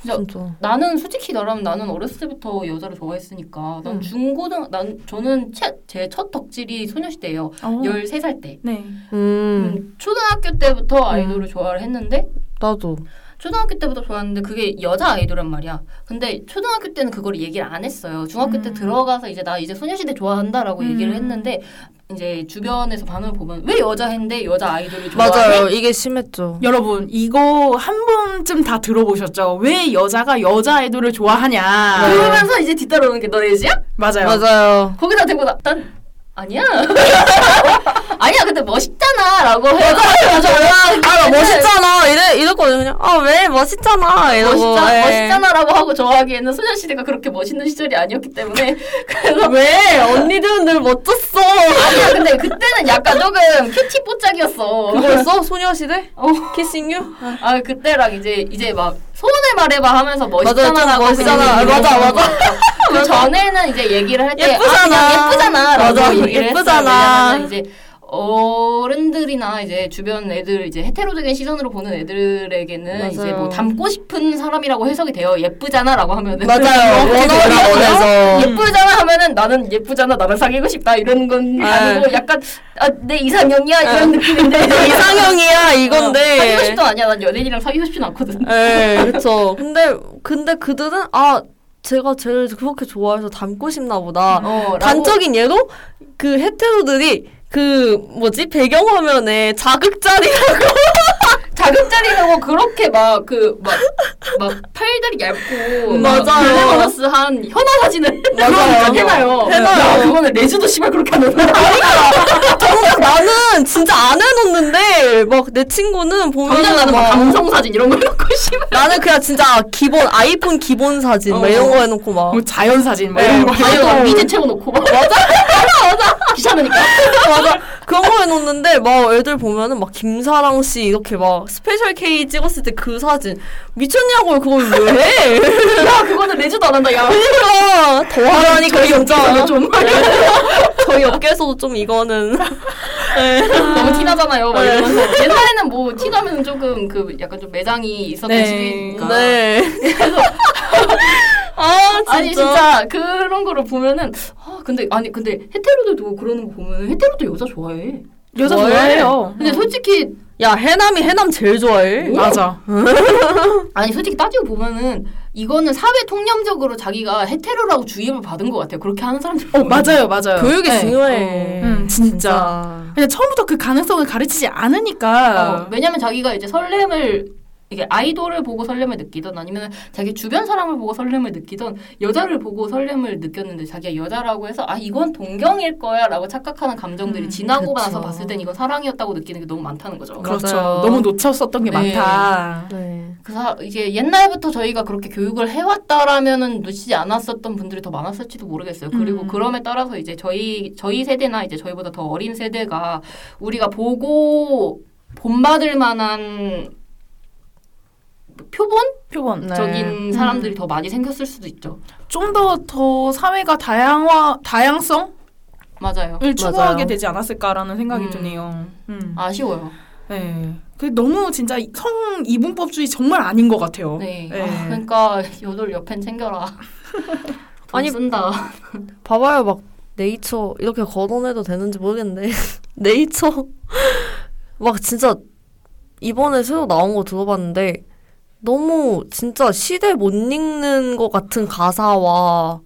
진짜 진짜. 나는 솔직히 말하면 나는 어렸을 때부터 여자를 좋아했으니까 난 음. 중고등 난 저는 제 첫 덕질이 소녀시대예요. 어. 13살 때. 네. 음, 음, 초등학교 때부터 아이돌을 좋아를 했는데 나도. 초등학교 때부터 좋아했는데 그게 여자 아이돌란 말이야. 근데 초등학교 때는 그걸 얘기를 안 했어요. 중학교 때 음. 들어가서 이제 나 이제 소녀시대 좋아한다라고 음. 얘기를 했는데 이제 주변에서 반응을 보면 왜 여자 했는데 여자 아이돌을 좋아해? 맞아요. 이게 심했죠. 여러분 이거 한 번쯤 다 들어보셨죠? 왜 여자가 여자 아이돌을 좋아하냐? 네. 그러면서 이제 뒤따라오는 게너 애지야? 맞아요. 맞아요. 거기다 대고 나, 난 아니야. 아니야. 근데 멋있잖아라고 해. 맞아. 아, 나 멋있잖아. 이래, 이랬거든요. 그냥. 아, 왜? 멋있잖아. 이러고. 멋있잖아, 예. 멋있잖아라고 하고 좋아하기에는 소녀시대가 그렇게 멋있는 시절이 아니었기 때문에 그래서 왜? 언니들은 늘 멋졌어. 아니야 근데 그때는 약간 조금 큐티 뽀짝이었어 그거였어? 소녀시대? 어. 키싱 유? 아 그때랑 이제 이제 막 소원을 말해봐 하면서 맞아요, 좀 멋있잖아라고 멋있잖아. 그냥 맞아, 맞아. 그 전에는 이제 얘기를 할 때 예쁘잖아. 아, 예쁘잖아라고 얘기를 예쁘잖아. 했어요 왜냐면 이제 어른들이나 이제 주변 애들 이제 헤테로적인 시선으로 보는 애들에게는 이제 맞아요. 뭐 닮고 싶은 사람이라고 해석이 돼요 예쁘잖아라고 하면은 맞아요. 원어리원에서. 예쁘잖아 하면은 나는 예쁘잖아 나랑 사귀고 싶다 이런 건 네. 아니고 약간 아, 내 이상형이야 이런 느낌인데 이상형이야, 어, 이건데. 사귀고 싶도 아니야 난 연예인이랑 사귀고 싶진 않거든 예, 그쵸. 근데, 근데 그들은, 아, 제가 쟤를 그렇게 좋아해서 닮고 싶나 보다. 어, 단적인 예로, 그 헤테로들이, 그, 뭐지, 배경화면에 자극자리라고. 자극자리라고 그렇게 막 그 막 막 팔다리 얇고 맞아요. 글래머러스 한 현아 사진을 맞아요. 해놔요. 해놔요. 야, 그거는 레즈도 씨발 그렇게 하는 정작 나는 진짜 안 해놓는데, 막 내 친구는 보면. 나는 막 감성 사진 이런 거 해놓고 씨발 나는 그냥 진짜 기본, 아이폰 기본 사진, 막 어. 이런 거 해놓고 막. 뭐 자연 사진 뭐 네, 이런 거. 자연- 미제 채워놓고 막 맞아 맞아 귀찮으니까 맞아. 그런 거 해놓는데, 막 애들 보면은 막 김사랑 씨 이렇게 막 Special K 찍었을 때 그 사진. 미쳤냐고요, 그걸 왜 해? 야 그거는 레즈도 안 한다 야 그러니까, 더 하라니까, 진짜. 좀 저희 업계에서도 좀 이거는. 네. 너무 티나잖아요 막 네. 이러면서 옛날에는 뭐 티나면 조금 그 약간 좀 매장이 있었던 네. 시기니까 네. 아, 진짜. 아니 진짜 그런 거를 보면은 아 근데 아니 근데 헤테로들도 그러는 거 보면 헤테로도 여자 좋아해. 여자 뭘? 좋아해요. 근데 솔직히 야, 해남이 해남 제일 좋아해. 맞아. 아니 솔직히 따지고 보면은 이거는 사회 통념적으로 자기가 헤테로라고 주입을 받은 것 같아요. 그렇게 하는 사람들. 어 맞아요 맞아요. 교육이 네. 중요해. 음, 진짜. 그냥 처음부터 그 가능성을 가르치지 않으니까. 어, 왜냐면 자기가 이제 설렘을 이게 아이돌을 보고 설렘을 느끼던 아니면 자기 주변 사람을 보고 설렘을 느끼던 여자를 보고 설렘을 느꼈는데 자기가 여자라고 해서 아 이건 동경일 거야라고 착각하는 감정들이 음, 지나고 그쵸. 나서 봤을 땐 이건 사랑이었다고 느끼는 게 너무 많다는 거죠. 그렇죠. 맞아요. 너무 놓쳤었던 게 네. 많다. 네. 그 사, 이게 옛날부터 저희가 그렇게 교육을 해왔다라면은 놓치지 않았었던 분들이 더 많았을지도 모르겠어요. 그리고 음. 그럼에 따라서 이제 저희 저희 세대나 이제 저희보다 더 어린 세대가 우리가 보고 본받을 만한 표본적인 표본. 네. 사람들이 더 많이 생겼을 수도 있죠. 좀 더 더 사회가 다양화 다양성을 맞아요. 추구하게 맞아요. 되지 않았을까라는 생각이 음. 드네요. 음. 아쉬워요. 네. 그 너무 진짜 성 이분법주의 정말 아닌 것 같아요. 네. 네. 아, 그러니까 요돌 옆엔 챙겨라. 돈 아니, 쓴다. 봐봐요, 막 네이처 이렇게 걷어내도 되는지 모르겠는데 네이처 막 진짜 이번에 새로 나온 거 들어봤는데 너무 진짜 시대 못 읽는 것 같은 가사와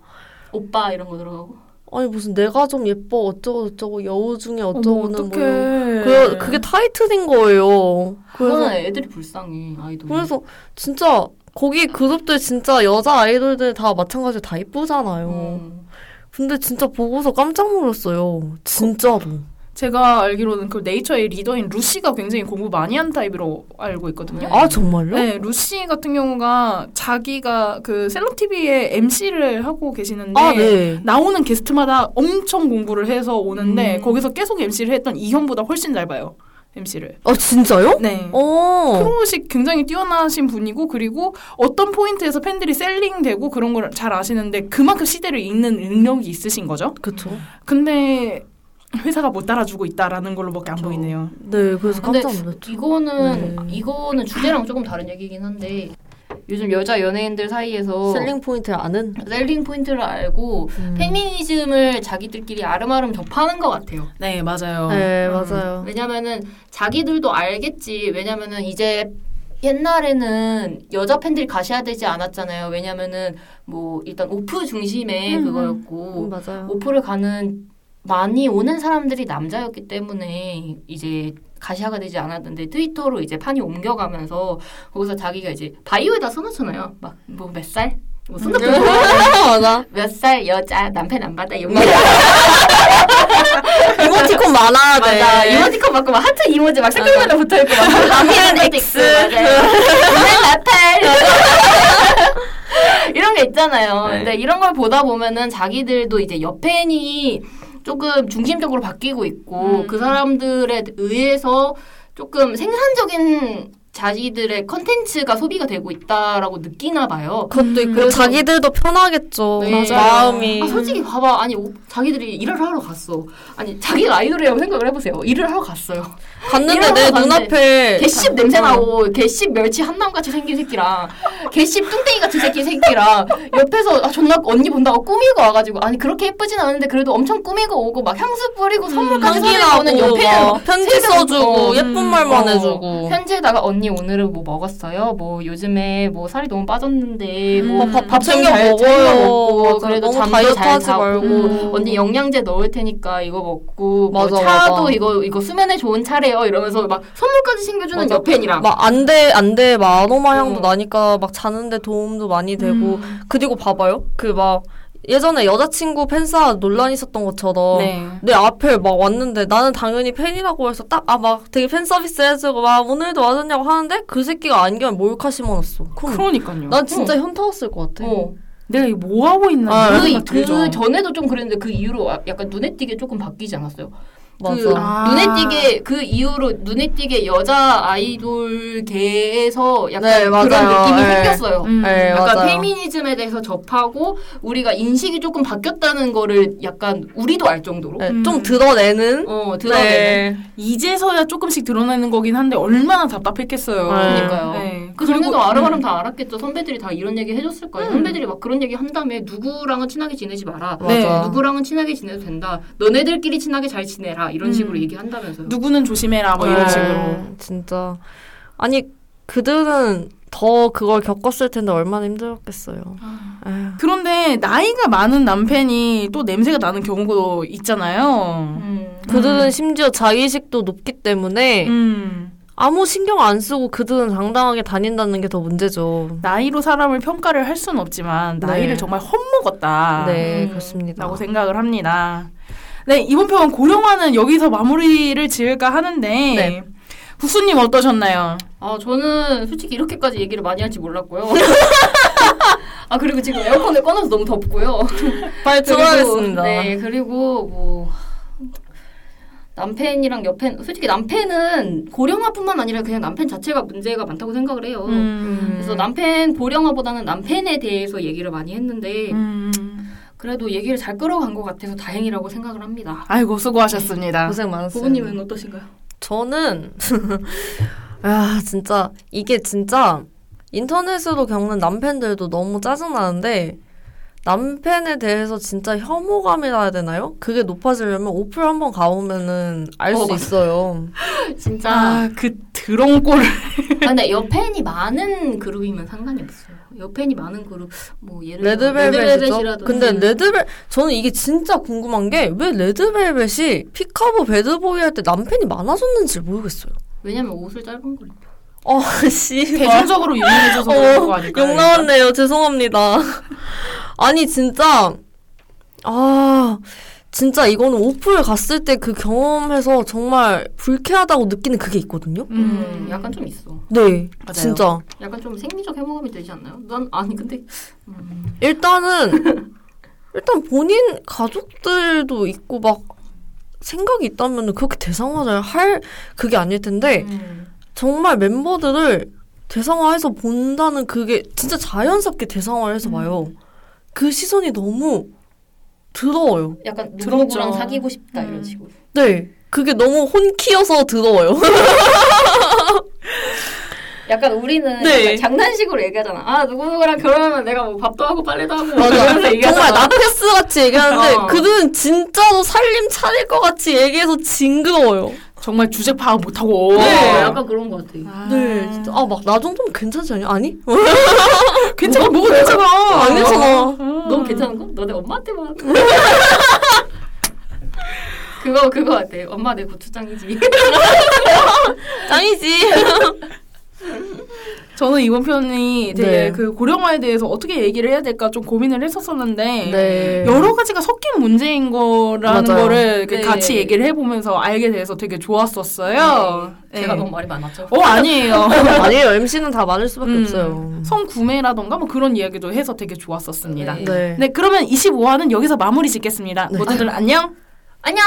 오빠 이런 거 들어가고. 아니 무슨 내가 좀 예뻐 어쩌고 저쩌고 여우 중에 어머, 어쩌고는 뭐. 그 그게 타이틀인 거예요. 그래서 애들이 불쌍해 아이돌. 그래서 진짜 거기 그룹들 진짜 여자 아이돌들 다 마찬가지로 다 이쁘잖아요. 음. 근데 진짜 보고서 깜짝 놀랐어요. 진짜로. 제가 알기로는 그 네이처의 리더인 루시가 굉장히 공부 많이 한 타입으로 알고 있거든요. 네. 아 정말요? 네, 루시 같은 경우가 자기가 그 셀럽 TV에 MC를 하고 계시는데 아 네. 나오는 게스트마다 엄청 공부를 해서 오는데 음. 거기서 계속 MC를 했던 이현보다 훨씬 잘 봐요. MC를. 아 진짜요? 네. 어. 프로의식 굉장히 뛰어나신 분이고 그리고 어떤 포인트에서 팬들이 selling되고 그런 걸 잘 아시는데 그만큼 시대를 읽는 능력이 있으신 거죠. 그쵸. 근데 회사가 못 따라주고 있다라는 걸로밖에 안. 보이네요. 네, 그래서 깜짝 놀랐죠. 이거는 네. 이거는 주제랑 조금 다른 얘기긴 한데 요즘 여자 연예인들 사이에서 selling 포인트를 아는? selling 포인트를 알고 음. 페미니즘을 자기들끼리 알음알음 접하는 것 같아요. 네 맞아요. 네, 음. 맞아요. 왜냐면은 자기들도 알겠지. 왜냐면은 이제 옛날에는 여자 팬들이 가셔야 되지 않았잖아요. 왜냐면은 뭐 일단 오프 중심의 음, 그거였고 음, 맞아요. 오프를 가는 많이 오는 사람들이 남자였기 때문에 이제 가시화가 되지 않았는데 트위터로 이제 판이 옮겨가면서 거기서 자기가 이제 바이오에다 써놓잖아요. 막 뭐 몇 살? 뭐 손톱 음. 맞아. 몇살 여자 남편 안 받아 이런 거 이모티콘 많아야 돼. 맞아 이모티콘 받고 막 하트 emoji 막 색깔마다 붙어 있고 막 남편 X 나팔 이런 게 있잖아요 네. 근데 이런 걸 보다 보면은 자기들도 이제 여팬이 조금 중심적으로 바뀌고 있고 음. 그 사람들에 의해서 조금 생산적인 자기들의 컨텐츠가 소비가 되고 있다라고 느끼나 봐요. 그것도 있고 그래서- 자기들도 편하겠죠. 네. 마음이. 아, 솔직히 봐봐. 아니, 오- 자기들이 일을 하러 갔어. 아니, 자기가 아이돌이라고 생각을 해보세요. 일을 하러 갔어요. 갔는데 내 눈앞에 개씹 냄새 나고, 개씹 멸치 한남같이 생긴 새끼랑, 개씹 뚱땡이 같은 새끼 새끼랑, 옆에서 아, 존나 언니 본다고 꾸미고 와가지고, 아니, 그렇게 예쁘진 않은데 그래도 엄청 꾸미고 오고, 막 향수 뿌리고 선물까지 향기 사주고 오는 막 편지 써주고 어, 예쁜 음, 말만 어, 해주고 편지에다가 언니 오늘은 뭐 먹었어요? 뭐 요즘에 뭐 살이 너무 빠졌는데 뭐 음. 밥, 밥좀 챙겨 잘 먹어요. 그래도 잠도 잘 자고 말고. 언니 영양제 넣을 테니까 이거 먹고 뭐 맞아, 차도 맞아. 이거 이거 수면에 좋은 차래요 이러면서 막 선물까지 챙겨주는 맞아. 옆팬이랑 막 안돼 안돼 막 아로마 향도 어. 나니까 막 자는데 도움도 많이 되고 음. 그리고 봐봐요 그 막 예전에 여자친구 팬사 논란 있었던 것처럼 네. 내 앞에 막 왔는데 나는 당연히 팬이라고 해서 딱 아 막 되게 팬 서비스 해주고 막 오늘도 와줬냐고 하는데 그 새끼가 안경에 몰카 심어놨어. 그러니까요. 난 진짜 현타 왔을 것 같아. 어. 내가 뭐 하고 있나 아, 그, 그. 전에도 좀 그랬는데 그 이후로 아- 약간 눈에 띄게 조금 바뀌지 않았어요? 맞아. 그 아. 눈에 띄게 그 이후로 눈에 띄게 여자 아이돌계에서 약간 네, 그런. 느낌이 네. 생겼어요. 음. 네, 약간 맞아요. 페미니즘에 대해서 접하고 우리가 인식이 조금 바뀌었다는 거를 약간 우리도 알 정도로 네, 음. 좀 드러내는. 어 드러내는 네. 이제서야 조금씩 드러내는 거긴 한데 얼마나 답답했겠어요. 네. 그러니까요. 네. 그 전에도 아름아름 음. 다 알았겠죠. 선배들이 다 이런 얘기 해줬을 거예요. 음. 선배들이 막 그런 얘기 한 다음에 누구랑은 친하게 지내지 마라. 네. 맞아. 누구랑은 친하게 지내도 된다. 너네들끼리 친하게 잘 지내라. 이런 음. 식으로 얘기한다면서요. 누구는 조심해라 뭐 이런 네, 식으로. 진짜. 아니 그들은 더 그걸 겪었을 텐데 얼마나 힘들었겠어요. 에휴. 그런데 나이가 많은 남편이 또 냄새가 나는 경우도 있잖아요. 음. 그들은 심지어 자의식도 높기 때문에 음. 아무 신경 안 쓰고 그들은 당당하게 다닌다는 게 더 문제죠. 나이로 사람을 평가를 할 수는 없지만 나이를 네. 정말 헛먹었다. 네, 음. 그렇습니다. 라고 생각을 합니다. 네, 이번 편 고령화는 여기서 마무리를 지을까 하는데 네. 국수님 어떠셨나요? 아 저는 솔직히 이렇게까지 얘기를 많이 할지 몰랐고요. 아 그리고 지금 에어컨을 꺼놔서 너무 덥고요. 빨리 들어가겠습니다. 네 그리고 뭐 남편이랑 여팬 솔직히 남편은 고령화뿐만 아니라 그냥 남편 자체가 문제가 많다고 생각을 해요. 음. 그래서 남편 고령화보다는 남편에 대해서 얘기를 많이 했는데 음. 그래도 얘기를 잘 끌어간 것 같아서 다행이라고 생각을 합니다. 아이고 수고하셨습니다. 고생 많았어요. 부모님은 어떠신가요? 저는 아 진짜 이게 진짜 인터넷으로 겪는 남편들도 너무 짜증나는데 남편에 대해서 진짜 혐오감이라 해야 되나요? 그게 높아지려면 오플 한번 가보면은 알수 어. 있어요. 진짜 아, 그 드러운 꼴을 아, 근데 여팬이 많은 그룹이면 상관이 없어요. 여팬이 많은 그룹 뭐 예를 레드벨벳이죠. 근데 레드벨 저는 이게 진짜 궁금한 게 왜 레드벨벳이 피카보 배드보이 할 때 남편이 많아졌는지 모르겠어요. 왜냐면 옷을 짧은 걸 입혀. 어, 씨. 대중적으로 유명해져서 그런 거 아닐까요? 욕 나왔네요. 죄송합니다. 아니, 진짜, 아, 진짜 이거는 오프를 갔을 때 그 경험해서 정말 불쾌하다고 느끼는 그게 있거든요? 음, 음, 약간 좀 있어. 네, 맞아요. 진짜. 약간 좀 생리적 해모감이 들지 않나요? 난 아니 근데 음, 일단은, 일단 본인 가족들도 있고 막 생각이 있다면 그렇게 대상화를 할 그게 아닐 텐데, 음. 정말 멤버들을 대상화해서 본다는 그게 진짜 자연스럽게 대상화를 해서 봐요. 그 시선이 너무 더러워요. 약간. 누구랑 사귀고 싶다 이런 음. 식으로. 네. 그게 너무 혼키여서 더러워요. 약간 우리는 네. 약간 장난식으로 얘기하잖아. 아 누구 누구랑 결혼하면 내가 뭐 밥도 하고 빨래도 하고 뭐 맞아. 이러면서 정말 얘기하잖아. 나패스 같이 얘기하는데 어. 그들은 진짜로 살림 차릴 것 같이 얘기해서 징그러워요. 정말 주제 파악 못하고. 네, 약간 그런 것 같아. 아. 네, 진짜 아막 나 정도면 괜찮지 않냐? 아니? 괜찮아, 뭐가 괜찮아. 안 괜찮아. 너무 괜찮은 거? 너네 엄마한테만. 그거 그거 같아. 엄마 내 고추장이지. 짱이지. 저는 이번 편이 되게 네. 그 고령화에 대해서 어떻게 얘기를 해야 될까 좀 고민을 했었었는데 네. 여러 가지가 섞인 문제인 거라는 맞아요. 거를 그 네. 같이 얘기를 해보면서 알게 돼서 되게 좋았었어요. 네. 제가 네. 너무 말이 많았죠. 어 아니에요. 아니에요. MC는 다 많을 수밖에 음, 없어요. 성구매라던가 뭐 그런 이야기도 해서 되게 좋았었습니다. 네. 네. 네, 그러면 25화는 여기서 마무리 짓겠습니다. 네. 모두들 안녕. 안녕.